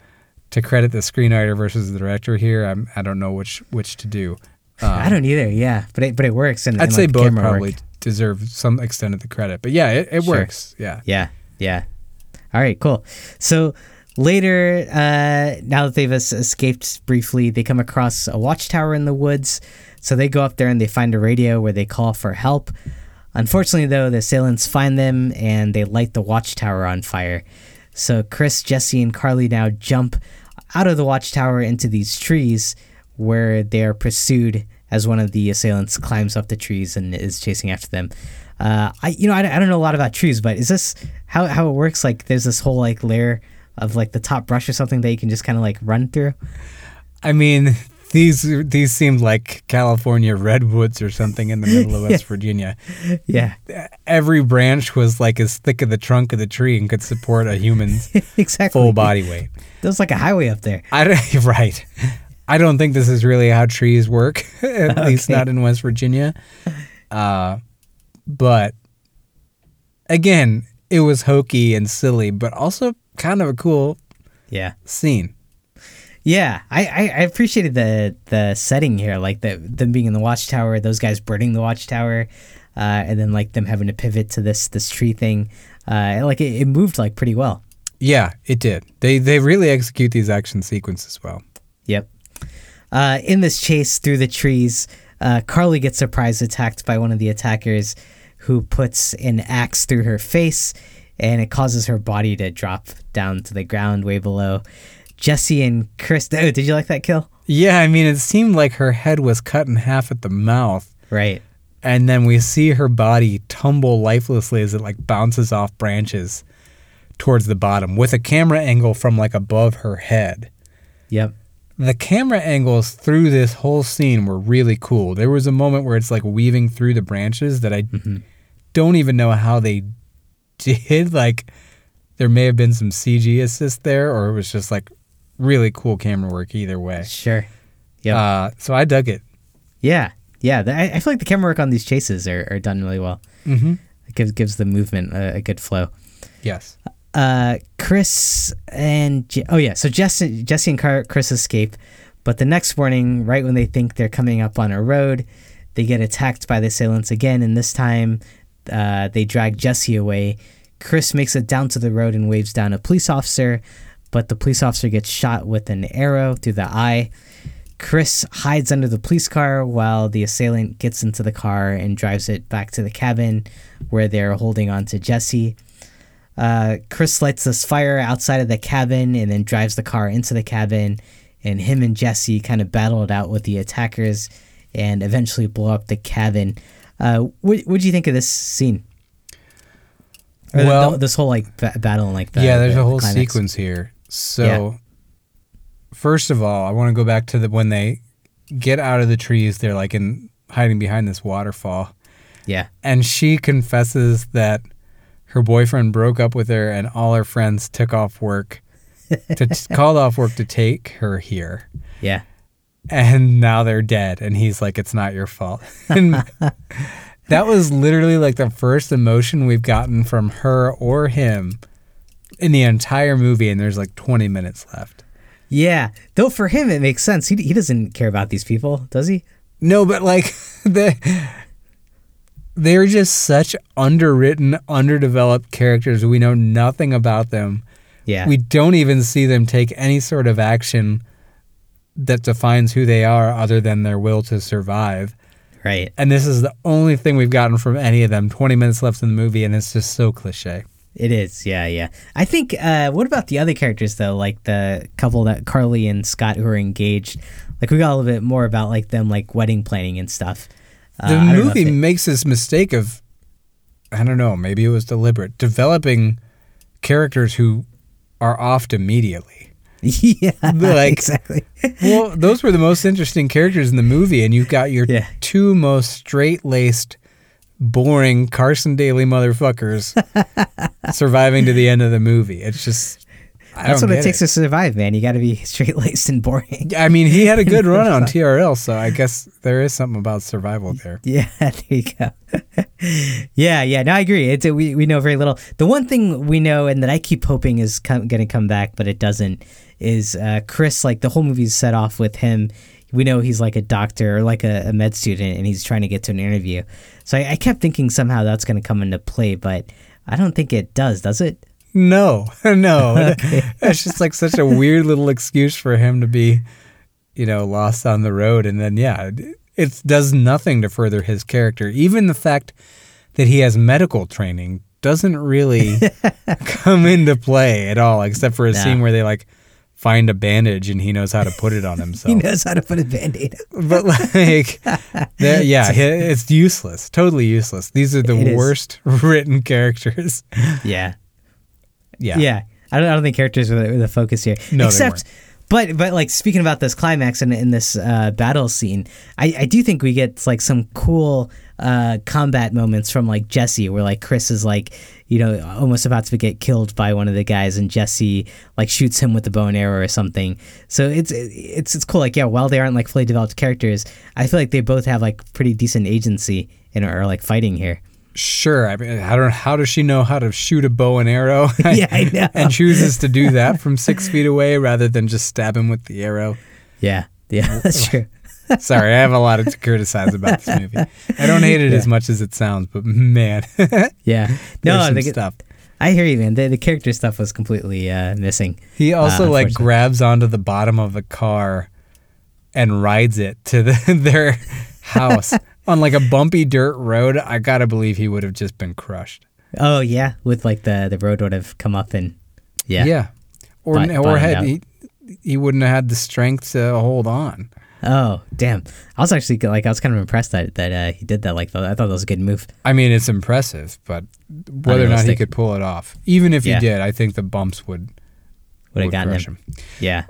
to credit the screenwriter versus the director here I'm, i don't know which which to do um, I don't either. Yeah, but it but it works. And i'd and, say like, both probably work. deserve some extent of the credit but yeah it, it Sure. works yeah Yeah, yeah. All right, cool. So later, uh, now that they've escaped briefly, they come across a watchtower in the woods. So they go up there and they find a radio where they call for help. Unfortunately, though, the assailants find them and they light the watchtower on fire. So Chris, Jesse, and Carly now jump out of the watchtower into these trees where they are pursued as one of the assailants climbs up the trees and is chasing after them. Uh, I you know I, I don't know a lot about trees, but is this how how it works? Like there's this whole like layer of like the top brush or something that you can just kind of like run through. I mean, these these seemed like California redwoods or something in the middle of West Virginia. Yeah, Every branch was like as thick as the trunk of the tree and could support a human's exactly. full body weight. There's like a highway up there. I don't, right. I don't think this is really how trees work, at least not in West Virginia. Uh, but again, it was hokey and silly, but also kind of a cool Yeah. scene. Yeah, I, I, I appreciated the the setting here, like the them being in the watchtower, those guys burning the watchtower, uh, and then like them having to pivot to this this tree thing. Uh, like it, it moved like pretty well. Yeah, it did. They they really execute these action sequences well. Yep. Uh, in this chase through the trees, uh, Carly gets surprise attacked by one of the attackers, who puts an axe through her face, and it causes her body to drop down to the ground way below. Jesse and Chris. Oh, did you like that kill? Yeah, I mean, it seemed like her head was cut in half at the mouth, Right. and then we see her body tumble lifelessly as it like bounces off branches towards the bottom with a camera angle from like above her head. Yep. The camera angles through this whole scene were really cool. There was a moment where it's like weaving through the branches that I mm-hmm. don't even know how they did. Like, there may have been some CG assist there, or it was just like really cool camera work either way. Sure. Yeah. Uh, so I dug it. Yeah, yeah. I, I feel like the camera work on these chases are, are done really well. Mm-hmm. It gives gives the movement a, a good flow. Yes. Uh, Chris and Je- oh yeah, so Jesse, Jesse and Car- Chris escape, but the next morning, right when they think they're coming up on a road, they get attacked by the assailants again, and this time, uh, they drag Jesse away. Chris makes it down to the road and waves down a police officer, but the police officer gets shot with an arrow through the eye. Chris hides under the police car while the assailant gets into the car and drives it back to the cabin where they're holding on to Jesse. Uh, Chris lights this fire outside of the cabin and then drives the car into the cabin and him and Jesse kind of battle it out with the attackers, and eventually blow up the cabin. Uh, what what do you think of this scene? Or Well- the- this whole like ba- battle and like the, yeah, there's the a whole climax. sequence here. So, first of all, I want to go back to the when they get out of the trees. They're like in hiding behind this waterfall, Yeah, and she confesses that her boyfriend broke up with her, and all her friends took off work to called off work to take her here. yeah, and now they're dead and he's like it's not your fault and that was literally like the first emotion we've gotten from her or him in the entire movie and there's like 20 minutes left yeah. Though for him it makes sense. He he doesn't care about these people, does he? no but like they they're just such underwritten underdeveloped characters we know nothing about them Yeah, we don't even see them take any sort of action that defines who they are other than their will to survive right. And this is the only thing we've gotten from any of them. 20 minutes left in the movie, and it's just so cliche. It is, yeah, yeah. I think. Uh, what about the other characters though? Like the couple that Carly and Scott who are engaged. Like we got a little bit more about like them like wedding planning and stuff. Uh, The I don't know if movie makes this mistake of, I don't know, maybe it was deliberate, developing characters who are offed immediately. yeah, Like- exactly. Well, those were the most interesting characters in the movie, and you've got your Yeah. two most straight laced, boring Carson Daly motherfuckers surviving to the end of the movie. It's just. I That's what it takes to survive, man. You got to be straight laced and boring. I mean, he had a good run on TRL, so I guess there is something about survival there. Yeah, there you go. yeah, yeah. No, I agree. It's we we know very little. The one thing we know and that I keep hoping is come, going to come back, but it doesn't, is uh, Chris. Like the whole movie's set off with him. We know he's like a doctor or like a, a med student, and he's trying to get to an interview. So I, I kept thinking somehow that's going to come into play, but I don't think it does. Does it? No, no. It's just like such a weird little excuse for him to be, you know, lost on the road. And then, yeah, it- does nothing to further his character. Even the fact that he has medical training doesn't really come into play at all, except for a No. scene where they like find a bandage and he knows how to put it on himself. He knows how to put a band-aid. on. but like, yeah, it's useless, totally useless. These are the It is. worst written characters. Yeah. Yeah. Yeah, I don't, I don't think characters were the, were the focus here. No, Except, but but like speaking about this climax and in this uh, battle scene, I, I do think we get like some cool uh, combat moments from like Jesse, where like Chris is like you know almost about to get killed by one of the guys, and Jesse like shoots him with the bow and arrow or something. So it's it's it's cool. Like yeah, while they aren't like fully developed characters, I feel like they both have like pretty decent agency and are like fighting here. Sure. I mean, I don't. How does she know how to shoot a bow and arrow? Yeah, I know. and chooses to do that from six feet away rather than just stab him with the arrow. Yeah, yeah, that's true. Sorry, I have a lot to criticize about this movie. I don't hate it as much as it sounds, but man, Yeah, no, the, stuff. I hear you, man. The, the character stuff was completely uh, missing. He also Uh, like grabs onto the bottom of a car and rides it to the, their house on like a bumpy dirt road. I gotta believe he would have just been crushed. Oh yeah, with like the the road would have come up and yeah. Yeah. Or Bot- or had he, he wouldn't have had the strength to hold on. Oh damn! I was actually like I was kind of impressed that that uh, he did that. Like I thought that was a good move. I mean, it's impressive, but whether or not he could pull it off, even if Yeah. he did, I think the bumps would Would have gotten crush him. him. Yeah.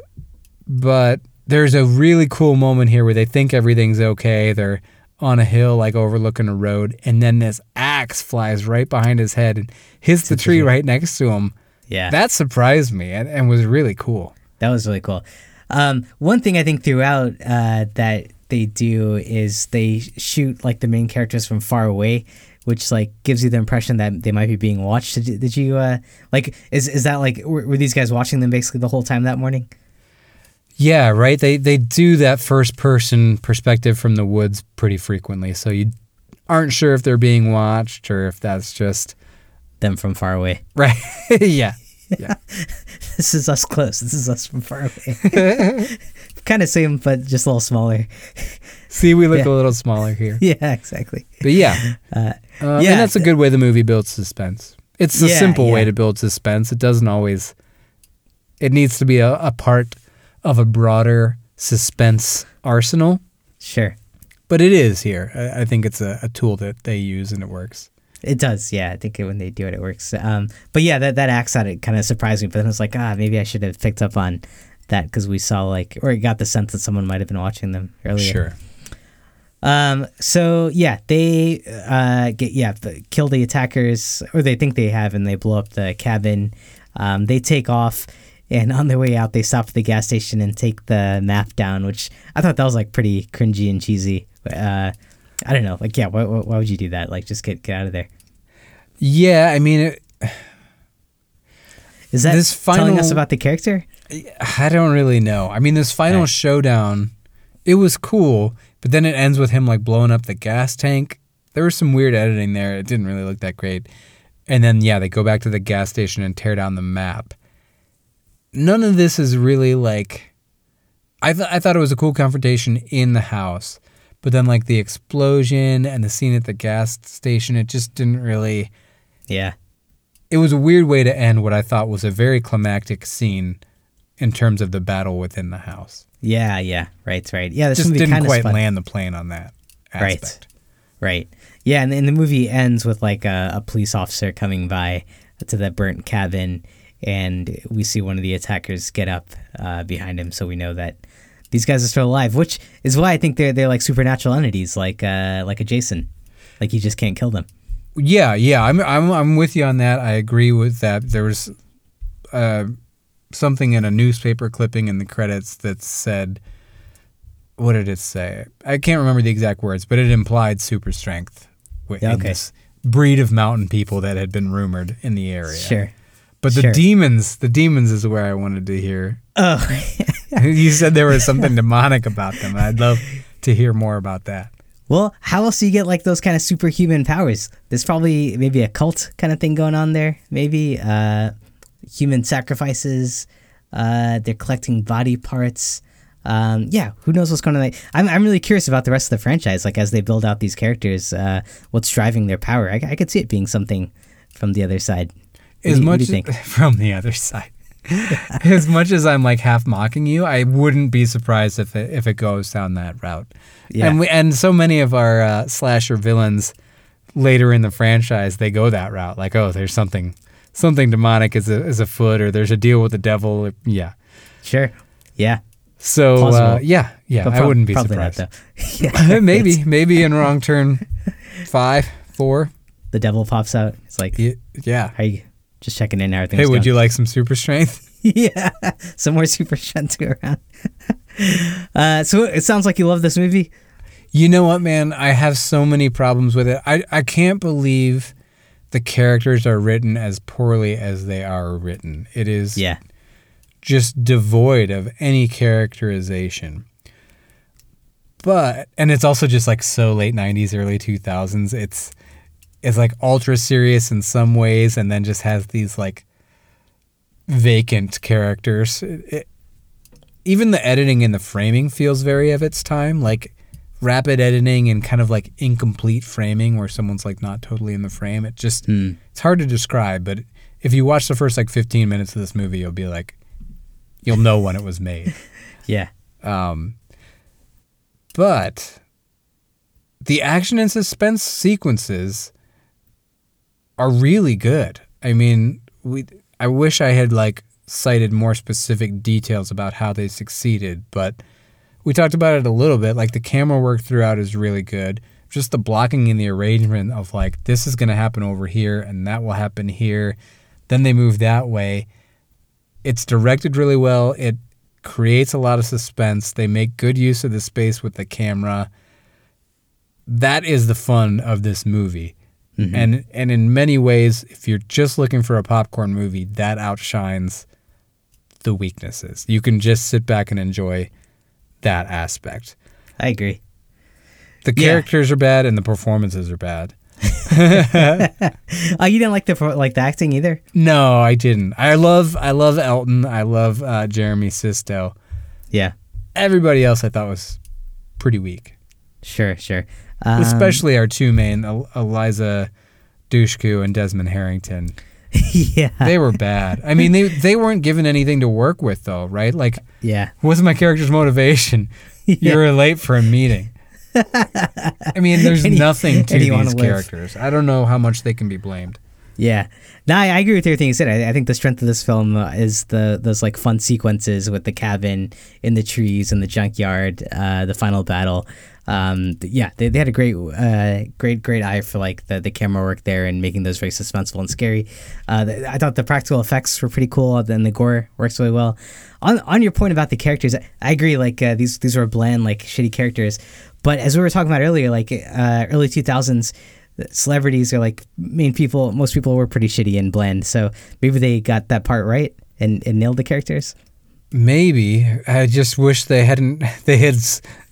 But there's a really cool moment here where they think everything's okay. They're on a hill, like overlooking a road, and then this axe flies right behind his head and hits the tree right next to him. Yeah. That surprised me and, and was really cool. That was really cool. Um, one thing I think throughout uh, that they do is they shoot like the main characters from far away, which like gives you the impression that they might be being watched. Did, you- did you uh, like? Is is that like were, were these guys watching them basically the whole time that morning? Yeah, right. They they do that first person perspective from the woods pretty frequently, so you aren't sure if they're being watched or if that's just Them from far away. right. yeah. Yeah. This is us close. This is us from far away. kind of same, but just a little smaller. See, we look Yeah. a little smaller here. Yeah, exactly. But yeah, Uh, uh, Yeah. and that's a good way the movie builds suspense. It's a Yeah, simple way to build suspense. It doesn't always. It needs to be a, a part of a broader suspense arsenal, Sure. but it is here. I, I think it's a, a tool that they use and it works. It does, yeah. I think when they do it, it works. Um, but yeah, that that axe on it kind of surprised me. But then I was like, ah, maybe I should have picked up on that because we saw like, or got the sense that someone might have been watching them earlier. Sure. Um. So yeah, they uh get yeah kill the attackers, or they think they have, and they blow up the cabin. Um. They take off, and on their way out, they stop at the gas station and take the map down, which I thought that was like pretty cringy and cheesy. Uh, I don't know. Like, yeah, why, why, why would you do that? Like, just get get out of there. Yeah, I mean, it, Is that This telling us about the character? I don't really know. I mean, this final Okay. showdown, it was cool, but then it ends with him like blowing up the gas tank. There was some weird editing there. It didn't really look that great. And then yeah, they go back to the gas station and tear down the map. None of this is really like. I th- I thought it was a cool confrontation in the house, but then like the explosion and the scene at the gas station, it just didn't really Yeah. it was a weird way to end what I thought was a very climactic scene in terms of the battle within the house. Yeah, yeah, right, right. Yeah, this Just didn't quite spun, land the plane on that Right. Right. Yeah, and, and the movie ends with like a, a police officer coming by to the burnt cabin, and we see one of the attackers get up uh, behind him, so we know that these guys are still alive. Which is why I think they're they're like supernatural entities, like uh, like a Jason, like you just can't kill them. Yeah, yeah, I'm I'm I'm with you on that. I agree with that. There was uh, something in a newspaper clipping in the credits that said, "What did it say?" I can't remember the exact words, but it implied super strength in okay. this breed of mountain people that had been rumored in the area. Sure. But the Sure. demons, the demons is where I wanted to hear. Oh, you said there was something demonic about them. I'd love to hear more about that. well, how else do you get like those kind of superhuman powers? There's probably maybe a cult kind of thing going on there. Maybe uh, human sacrifices. Uh, they're collecting body parts. Um, yeah, who knows what's going on? I'm, I'm really curious about the rest of the franchise. Like as they build out these characters, uh, what's driving their power? I, I could see it being something from the other side. As do much do from the other side. as much as I'm like half mocking you, I wouldn't be surprised if it, if it goes down that route. Yeah. And we, and so many of our uh, slasher villains later in the franchise they go that route. Like, oh, there's something something demonic is a, is afoot, or there's a deal with the devil. or- yeah. Sure. Yeah. So uh, yeah, yeah, But I wouldn't be surprised. not though. yeah. maybe maybe in wrong turn five four. the devil pops out. It's like, Y- Yeah. are you just checking in? Are Hey, would going? you like some super strength? yeah, some more super strength to go around. uh, so it sounds like you love this movie. You know what, man? I have so many problems with it. I, I can't believe the characters are written as poorly as they are written. It is Yeah, just devoid of any characterization. But and it's also just like so late 90s early 2000s. It's it's like ultra serious in some ways and then just has these like vacant characters. It, it- even the editing and the framing feels very of its time, like rapid editing and kind of like incomplete framing where someone's like not totally in the frame. It just Hmm. it's hard to describe, but if you watch the first like 15 minutes of this movie, you'll be like you'll know when it was made. yeah, Um, but the action and suspense sequences are really good. I mean, we I wish I had like cited more specific details about how they succeeded, but we talked about it a little bit. Like the camera work throughout is really good. Just the blocking and the arrangement of like this is going to happen over here and that will happen here. Then they move that way. It's directed really well. It creates a lot of suspense. They make good use of the space with the camera. That is the fun of this movie. And and in many ways, if you're just looking for a popcorn movie, that outshines the weaknesses. You can just sit back and enjoy that aspect. I agree. The Yeah. characters are bad and the performances are bad. Oh, you didn't like the like the acting either. No, I didn't. I love I love Elton. I love uh, Jeremy Sisto. Yeah, Everybody else I thought was pretty weak. sure, sure. Um, especially our two main Eliza Dushku and Desmond Harrington. yeah. They were bad. I mean, they they weren't given anything to work with though, right? Like, yeah. what's my character's motivation? You were late for a meeting. I mean, there's And you- nothing to and you wanna these characters. I don't know how much they can be blamed. Yeah, no, I, I agree with everything you said. I, I think the strength of this film uh, is the those like fun sequences with the cabin in the trees and the junkyard, uh, the final battle. Um, yeah, they, they had a great, uh, great, great eye for like the, the camera work there and making those very suspenseful and scary. Uh, I thought the practical effects were pretty cool. and the gore works really well. On on your point about the characters, I, agree. Like uh, these these were bland, like shitty characters. But as we were talking about earlier, like uh, early two thousands celebrities are like main people most people were pretty shitty and bland so maybe they got that part right and, and nailed the characters Maybe I just wish they hadn't. They had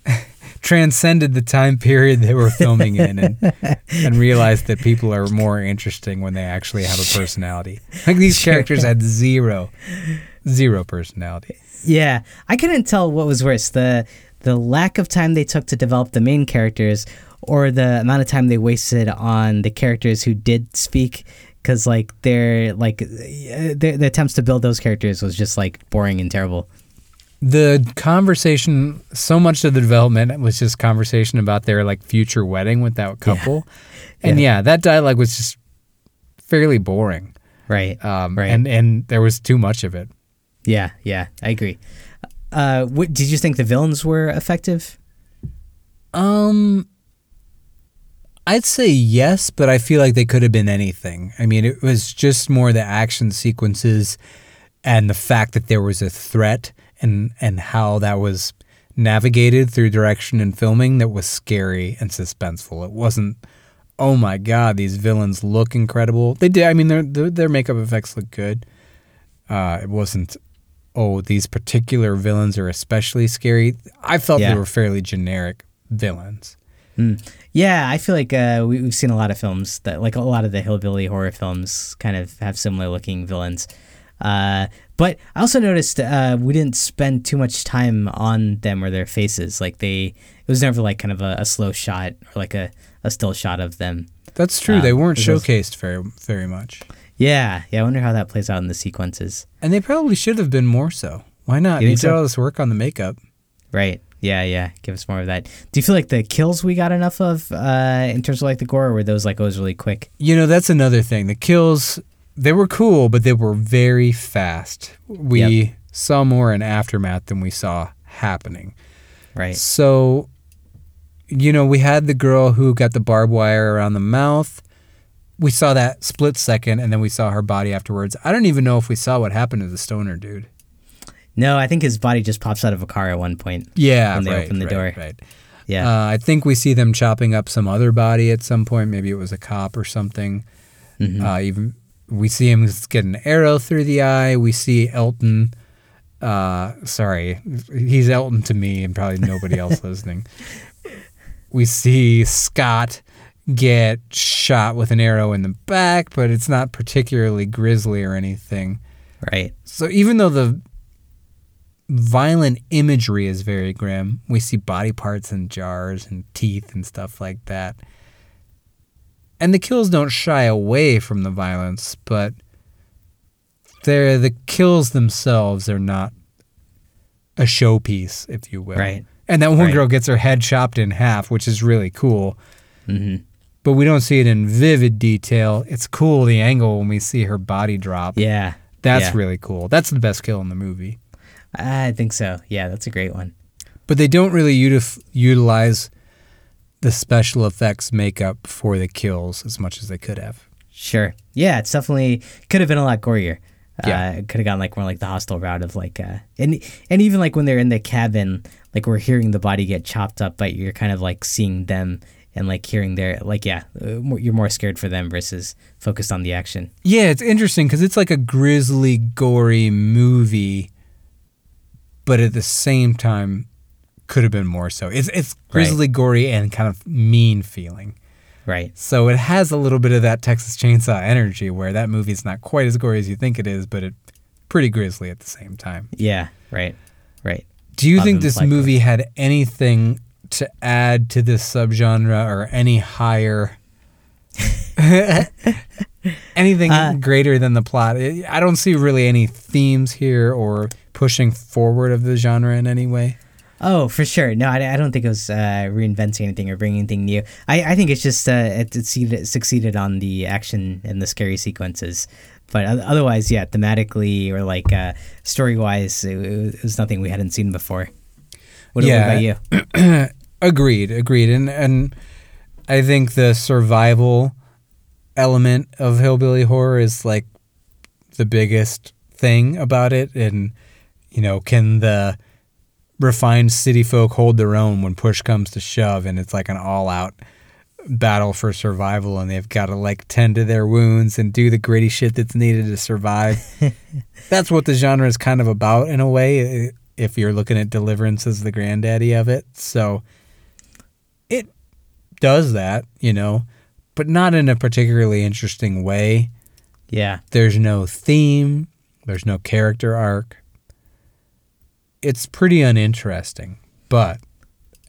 transcended the time period they were filming in, and and realized that people are more interesting when they actually have a personality. Like these Sure. characters had zero, zero personality. yeah i couldn't tell what was worse the the lack of time they took to develop the main characters or the amount of time they wasted on the characters who did speak because like their like uh, their, their attempts to build those characters was just like boring and terrible The conversation, so much of the development was just conversation about their like future wedding with that couple, and Yeah. yeah, that dialogue was just fairly boring. right Um, Right. and and there was too much of it. yeah yeah i agree uh what, did you think the villains were effective Um, I'd say yes, but I feel like they could have been anything. I mean, it was just more the action sequences and the fact that there was a threat and and how that was navigated through direction and filming that was scary and suspenseful. It wasn't, oh my god, these villains look incredible. They did. I mean, their their, their makeup effects look good. Uh, it wasn't. Oh, these particular villains are especially scary. I felt Yeah. they were fairly generic villains. Yeah, I feel like uh, we, we've seen a lot of films that, like a lot of the hillbilly horror films, kind of have similar looking villains. Uh, but I also noticed uh, we didn't spend too much time on them or their faces. Like they, it was never like kind of a, a slow shot or like a, a still shot of them. That's true. Um, they weren't showcased very very much, Yeah, yeah. I wonder how that plays out in the sequences. and they probably should have been more so. Why not? You They did so? all this work on the makeup. Right. Yeah, yeah. Give us more of that. Do you feel like the kills we got enough of uh, in terms of like the gore, or were those like always really quick? You know, that's another thing. The kills, they were cool, but they were very fast. We Yep. saw more in aftermath than we saw happening. Right. So, you know, we had the girl who got the barbed wire around the mouth. We saw that split second, and then we saw her body afterwards. I don't even know if we saw what happened to the stoner dude. No, I think his body just pops out of a car at one point. Yeah, When they right, open the right, door. Right. Yeah. Uh, I think we see them chopping up some other body at some point. Maybe it was a cop or something. Mhm. Uh, even we see him get an arrow through the eye. We see Elton. Uh, sorry, he's Elton to me, and probably nobody else listening. We see Scott get shot with an arrow in the back, but it's not particularly grisly or anything. Right. So even though the violent imagery is very grim, we see body parts and jars and teeth and stuff like that. And the kills don't shy away from the violence, but they're the kills themselves are not a showpiece, if you will. Right. And that one Right. girl gets her head chopped in half, which is really cool. hmm But we don't see it in vivid detail. It's cool the angle when we see her body drop. Yeah. That's yeah. really cool. That's the best kill in the movie. I think so. Yeah, that's a great one. But they don't really utif- utilize the special effects makeup for the kills as much as they could have. Sure. Yeah, it's definitely could have been a lot gorier. Yeah. Uh, it could have gone like more like the Hostel route of like, uh, and and even like when they're in the cabin, like we're hearing the body get chopped up, but you're kind of like seeing them and like hearing their like yeah, uh, you're more scared for them versus focused on the action. Yeah, it's interesting because it's like a grisly, gory movie, but at the same time, could have been more so. It's it's grisly, gory, and kind of mean feeling. Right. So it has a little bit of that Texas Chainsaw energy, where that movie's not quite as gory as you think it is, but it pretty grisly at the same time. Yeah. Right. Right. Do you think this movie had anything to add to this subgenre or any higher Anything Uh, greater than the plot. I don't see really any themes here or pushing forward of the genre in any way. Oh, for sure. No, I, I don't think it was uh, reinventing anything or bringing anything new. I, I think it's just uh, it, it succeeded, on the action and the scary sequences. But otherwise, yeah, thematically or like uh, story wise, it, it was nothing we hadn't seen before. What, Yeah. what about you? Agreed, agreed. And and I think the survival element of hillbilly horror is like the biggest thing about it and you know, can the refined city folk hold their own when push comes to shove and it's like an all-out battle for survival and they've got to like tend to their wounds and do the gritty shit that's needed to survive. that's what the genre is kind of about in a way if you're looking at deliverance as the granddaddy of it. So it does that, you know, but not in a particularly interesting way. Yeah. There's no theme, there's no character arc. It's pretty uninteresting, but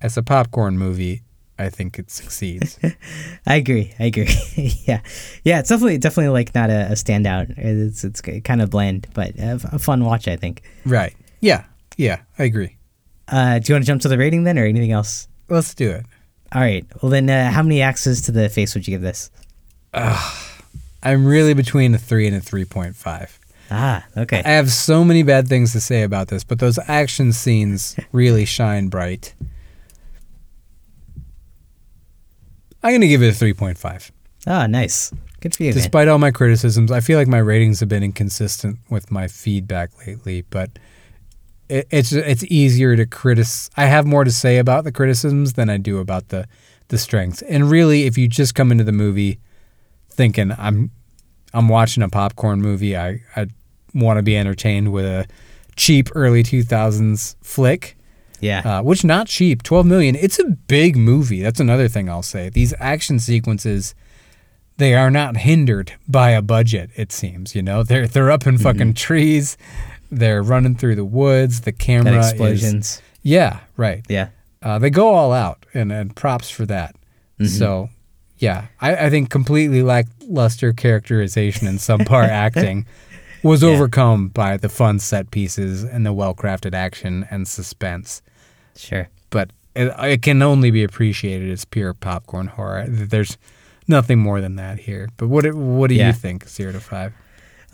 as a popcorn movie, I think it succeeds. I agree. I agree. yeah, yeah. It's definitely definitely like not a, a standout. It's it's kind of bland, but a, a fun watch. I think. right. Yeah. Yeah, I agree. Uh, do you want to jump to the rating then, or anything else? Let's do it. All right. Well, then, uh, how many axes to the face would you give this? I'm really between a 3 and a 3.5. Ah, okay. I have so many bad things to say about this, but those action scenes really shine bright. I'm going to give it a 3.5. Ah, nice. Good for you, man. Despite all my criticisms, I feel like my ratings have been inconsistent with my feedback lately, but it, it's it's easier to critic. I have more to say about the criticisms than I do about the the strengths. And really, if you just come into the movie thinking I'm I'm watching a popcorn movie, I I want to be entertained with a cheap early 2000s flick. Yeah. uh, which not cheap 12 million. It's a big movie that's another thing i'll say. These action sequences they are not hindered by a budget it seems you know? They're they're up in fucking trees they're running through the woods the camera is explosions. yeah right. Yeah. uh, they go all out and, and props for that. So yeah I, I think completely lackluster characterization and subpar acting was Yeah. overcome by the fun set pieces and the well-crafted action and suspense Sure. but it, it can only be appreciated as pure popcorn horror. There's nothing more than that here. But what what do Yeah. you think? Zero to five.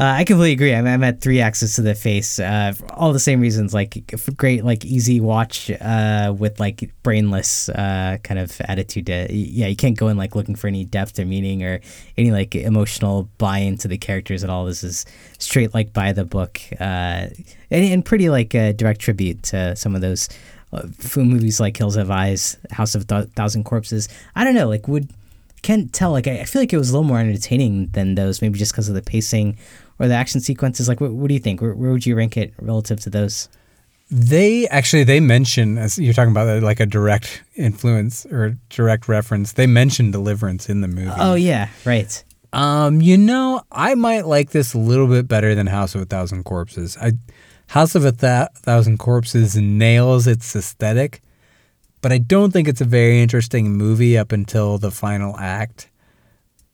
Uh, I completely agree. I'm, I'm at three axes to the face. Uh, all the same reasons. Like great, like easy watch. Uh, with like brainless uh kind of attitude. To, yeah, you can't go in like looking for any depth or meaning or any like emotional buy into the characters at all. This is straight like by the book. Uh, and, and pretty like a direct tribute to some of those uh, movies like Hills Have Eyes, House of Th- Thousand Corpses. I don't know. Like would can't tell. Like I feel like it was a little more entertaining than those. Maybe just because of the pacing or the action sequences. Like what, what do you think? Where, where would you rank it relative to those? They actually they mention as you're talking about uh, like a direct influence or direct reference. They mention Deliverance in the movie. Oh yeah, right. Um, you know, I might like this a little bit better than House of a Thousand Corpses. I House of a Th- Thousand Corpses nails its aesthetic, but I don't think it's a very interesting movie up until the final act.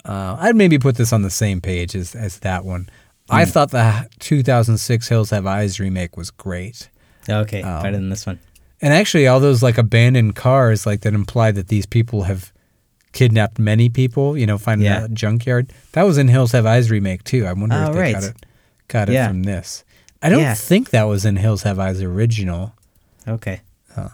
Uh, I'd maybe put this on the same page as, as that one. I hmm. thought the 2006 Hills Have Eyes remake was great. Okay, Oh. better um, than this one. And actually, all those like abandoned cars, like that imply that these people have kidnapped many people. You know, finding Yeah. a junkyard. That was in Hills Have Eyes remake too. I wonder Oh, if they right. got it got it Yeah. from this. I don't Yeah. think that was in Hills Have Eyes original. Okay. Um,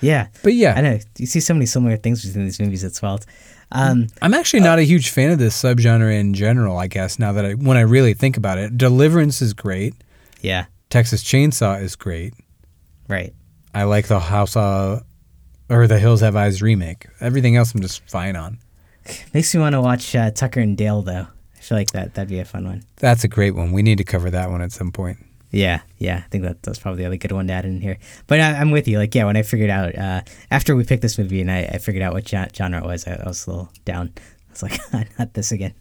yeah, But yeah, I know. You see so many similar things within these movies. It's wild. Um, I'm actually not a huge fan of this subgenre in general. I guess now that I when I really think about it, Deliverance is great. yeah, Texas Chainsaw is great. right. I like the House uh, or the Hills Have Eyes remake. Everything else I'm just fine on. Makes me want to watch uh, Tucker and Dale though. I feel like that that'd be a fun one. That's a great one. We need to cover that one at some point. Yeah, yeah, I think that that's probably the other good one to add in here. But I, I'm with you. Like, yeah, when I figured out uh, after we picked this movie and I, I figured out what genre it was, I, I was a little down. I was like not this again.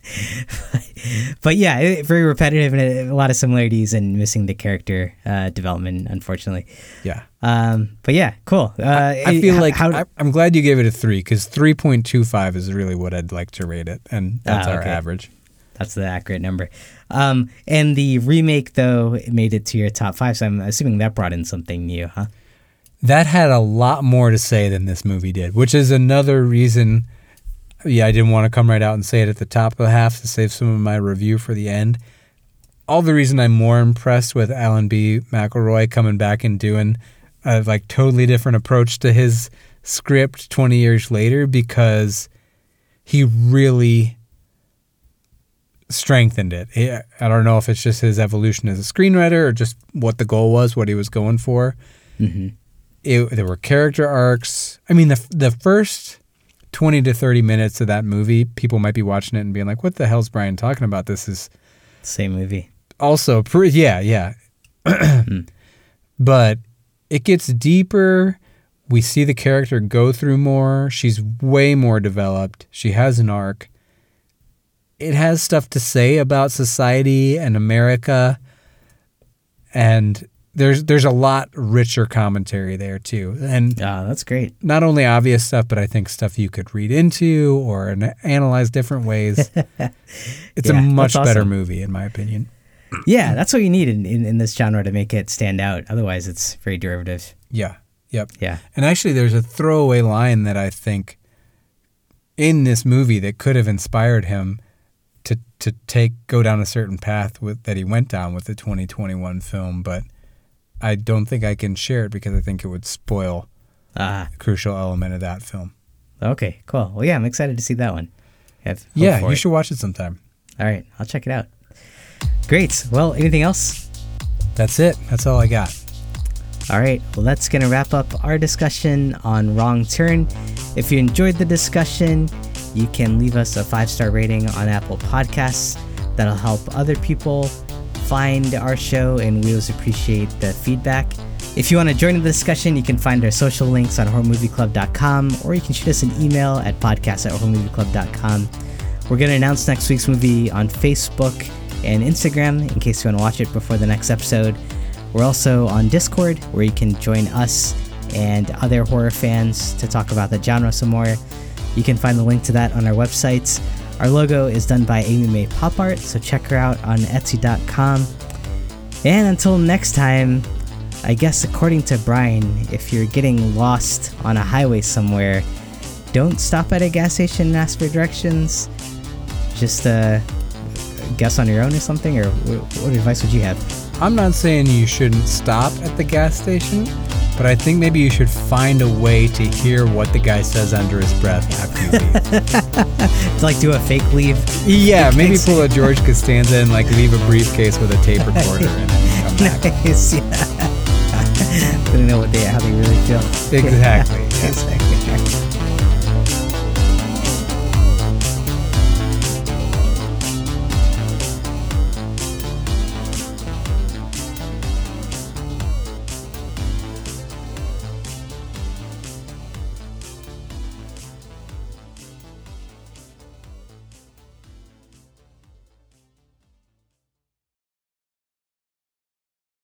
but yeah, it, very repetitive and a, lot of similarities and missing the character uh, development, unfortunately. Yeah. Um, but yeah, cool. Uh, I, I feel how, like how, I, am glad you gave it a three because 3.25 is really what I'd like to rate it, and that's uh, okay. our average. That's the accurate number. Um, and the remake, though, made it to your top five. So I'm assuming that brought in something new, huh? That had a lot more to say than this movie did, which is another reason. Yeah, I didn't want to come right out and say it at the top of the half to save some of my review for the end. All the reason I'm more impressed with Alan B. McElroy coming back and doing a like totally different approach to his script 20 years later because he really strengthened it. I don't know if it's just his evolution as a screenwriter or just what the goal was, what he was going for. Mm-hmm. It, there were character arcs. I mean, the the first twenty to thirty minutes of that movie, people might be watching it and being like, "What the hell's Brian talking about? This is same movie." Also, yeah, yeah, hmm. but it gets deeper. We see the character go through more. She's way more developed. She has an arc it has stuff to say about society and America, and there's there's a lot richer commentary there too. And yeah, that's great. Not only obvious stuff, but I think stuff you could read into or analyze different ways. it's yeah, a much awesome. better movie, in my opinion. Yeah, that's what you need in, in, in this genre to make it stand out. Otherwise, it's very derivative. Yeah. Yep. Yeah. And actually, there's a throwaway line that I think in this movie that could have inspired him to take go down a certain path with that he went down with the 2021 film, but I don't think I can share it because I think it would spoil ah. a crucial element of that film. Okay, cool. Well, yeah, I'm excited to see that one. Yeah, you it. should watch it sometime. All right, I'll check it out. Great. Well, anything else? That's it. That's all I got. All right, well, that's going to wrap up our discussion on Wrong Turn. If you enjoyed the discussion, you can leave us a five star rating on Apple Podcasts. That'll help other people find our show, and we always appreciate the feedback. If you want to join the discussion, you can find our social links on horrormovieclub.com or you can shoot us an email at podcast at horrormovieclub.com. We're going to announce next week's movie on Facebook and Instagram in case you want to watch it before the next episode. We're also on Discord where you can join us and other horror fans to talk about the genre some more. You can find the link to that on our websites. Our logo is done by Amy May Pop Art, so check her out on Etsy.com. And until next time, I guess according to Brian, if you're getting lost on a highway somewhere, don't stop at a gas station and ask for directions. Just uh, guess on your own or something, or what advice would you have? I'm not saying you shouldn't stop at the gas station but I think maybe you should find a way to hear what the guy says under his breath after you leave. like do a fake leave. Yeah, maybe pull a George Costanza and like leave a briefcase with a tape recorder in it. Nice, yeah. Didn't know what they how they really feel. Exactly. Yeah. exactly.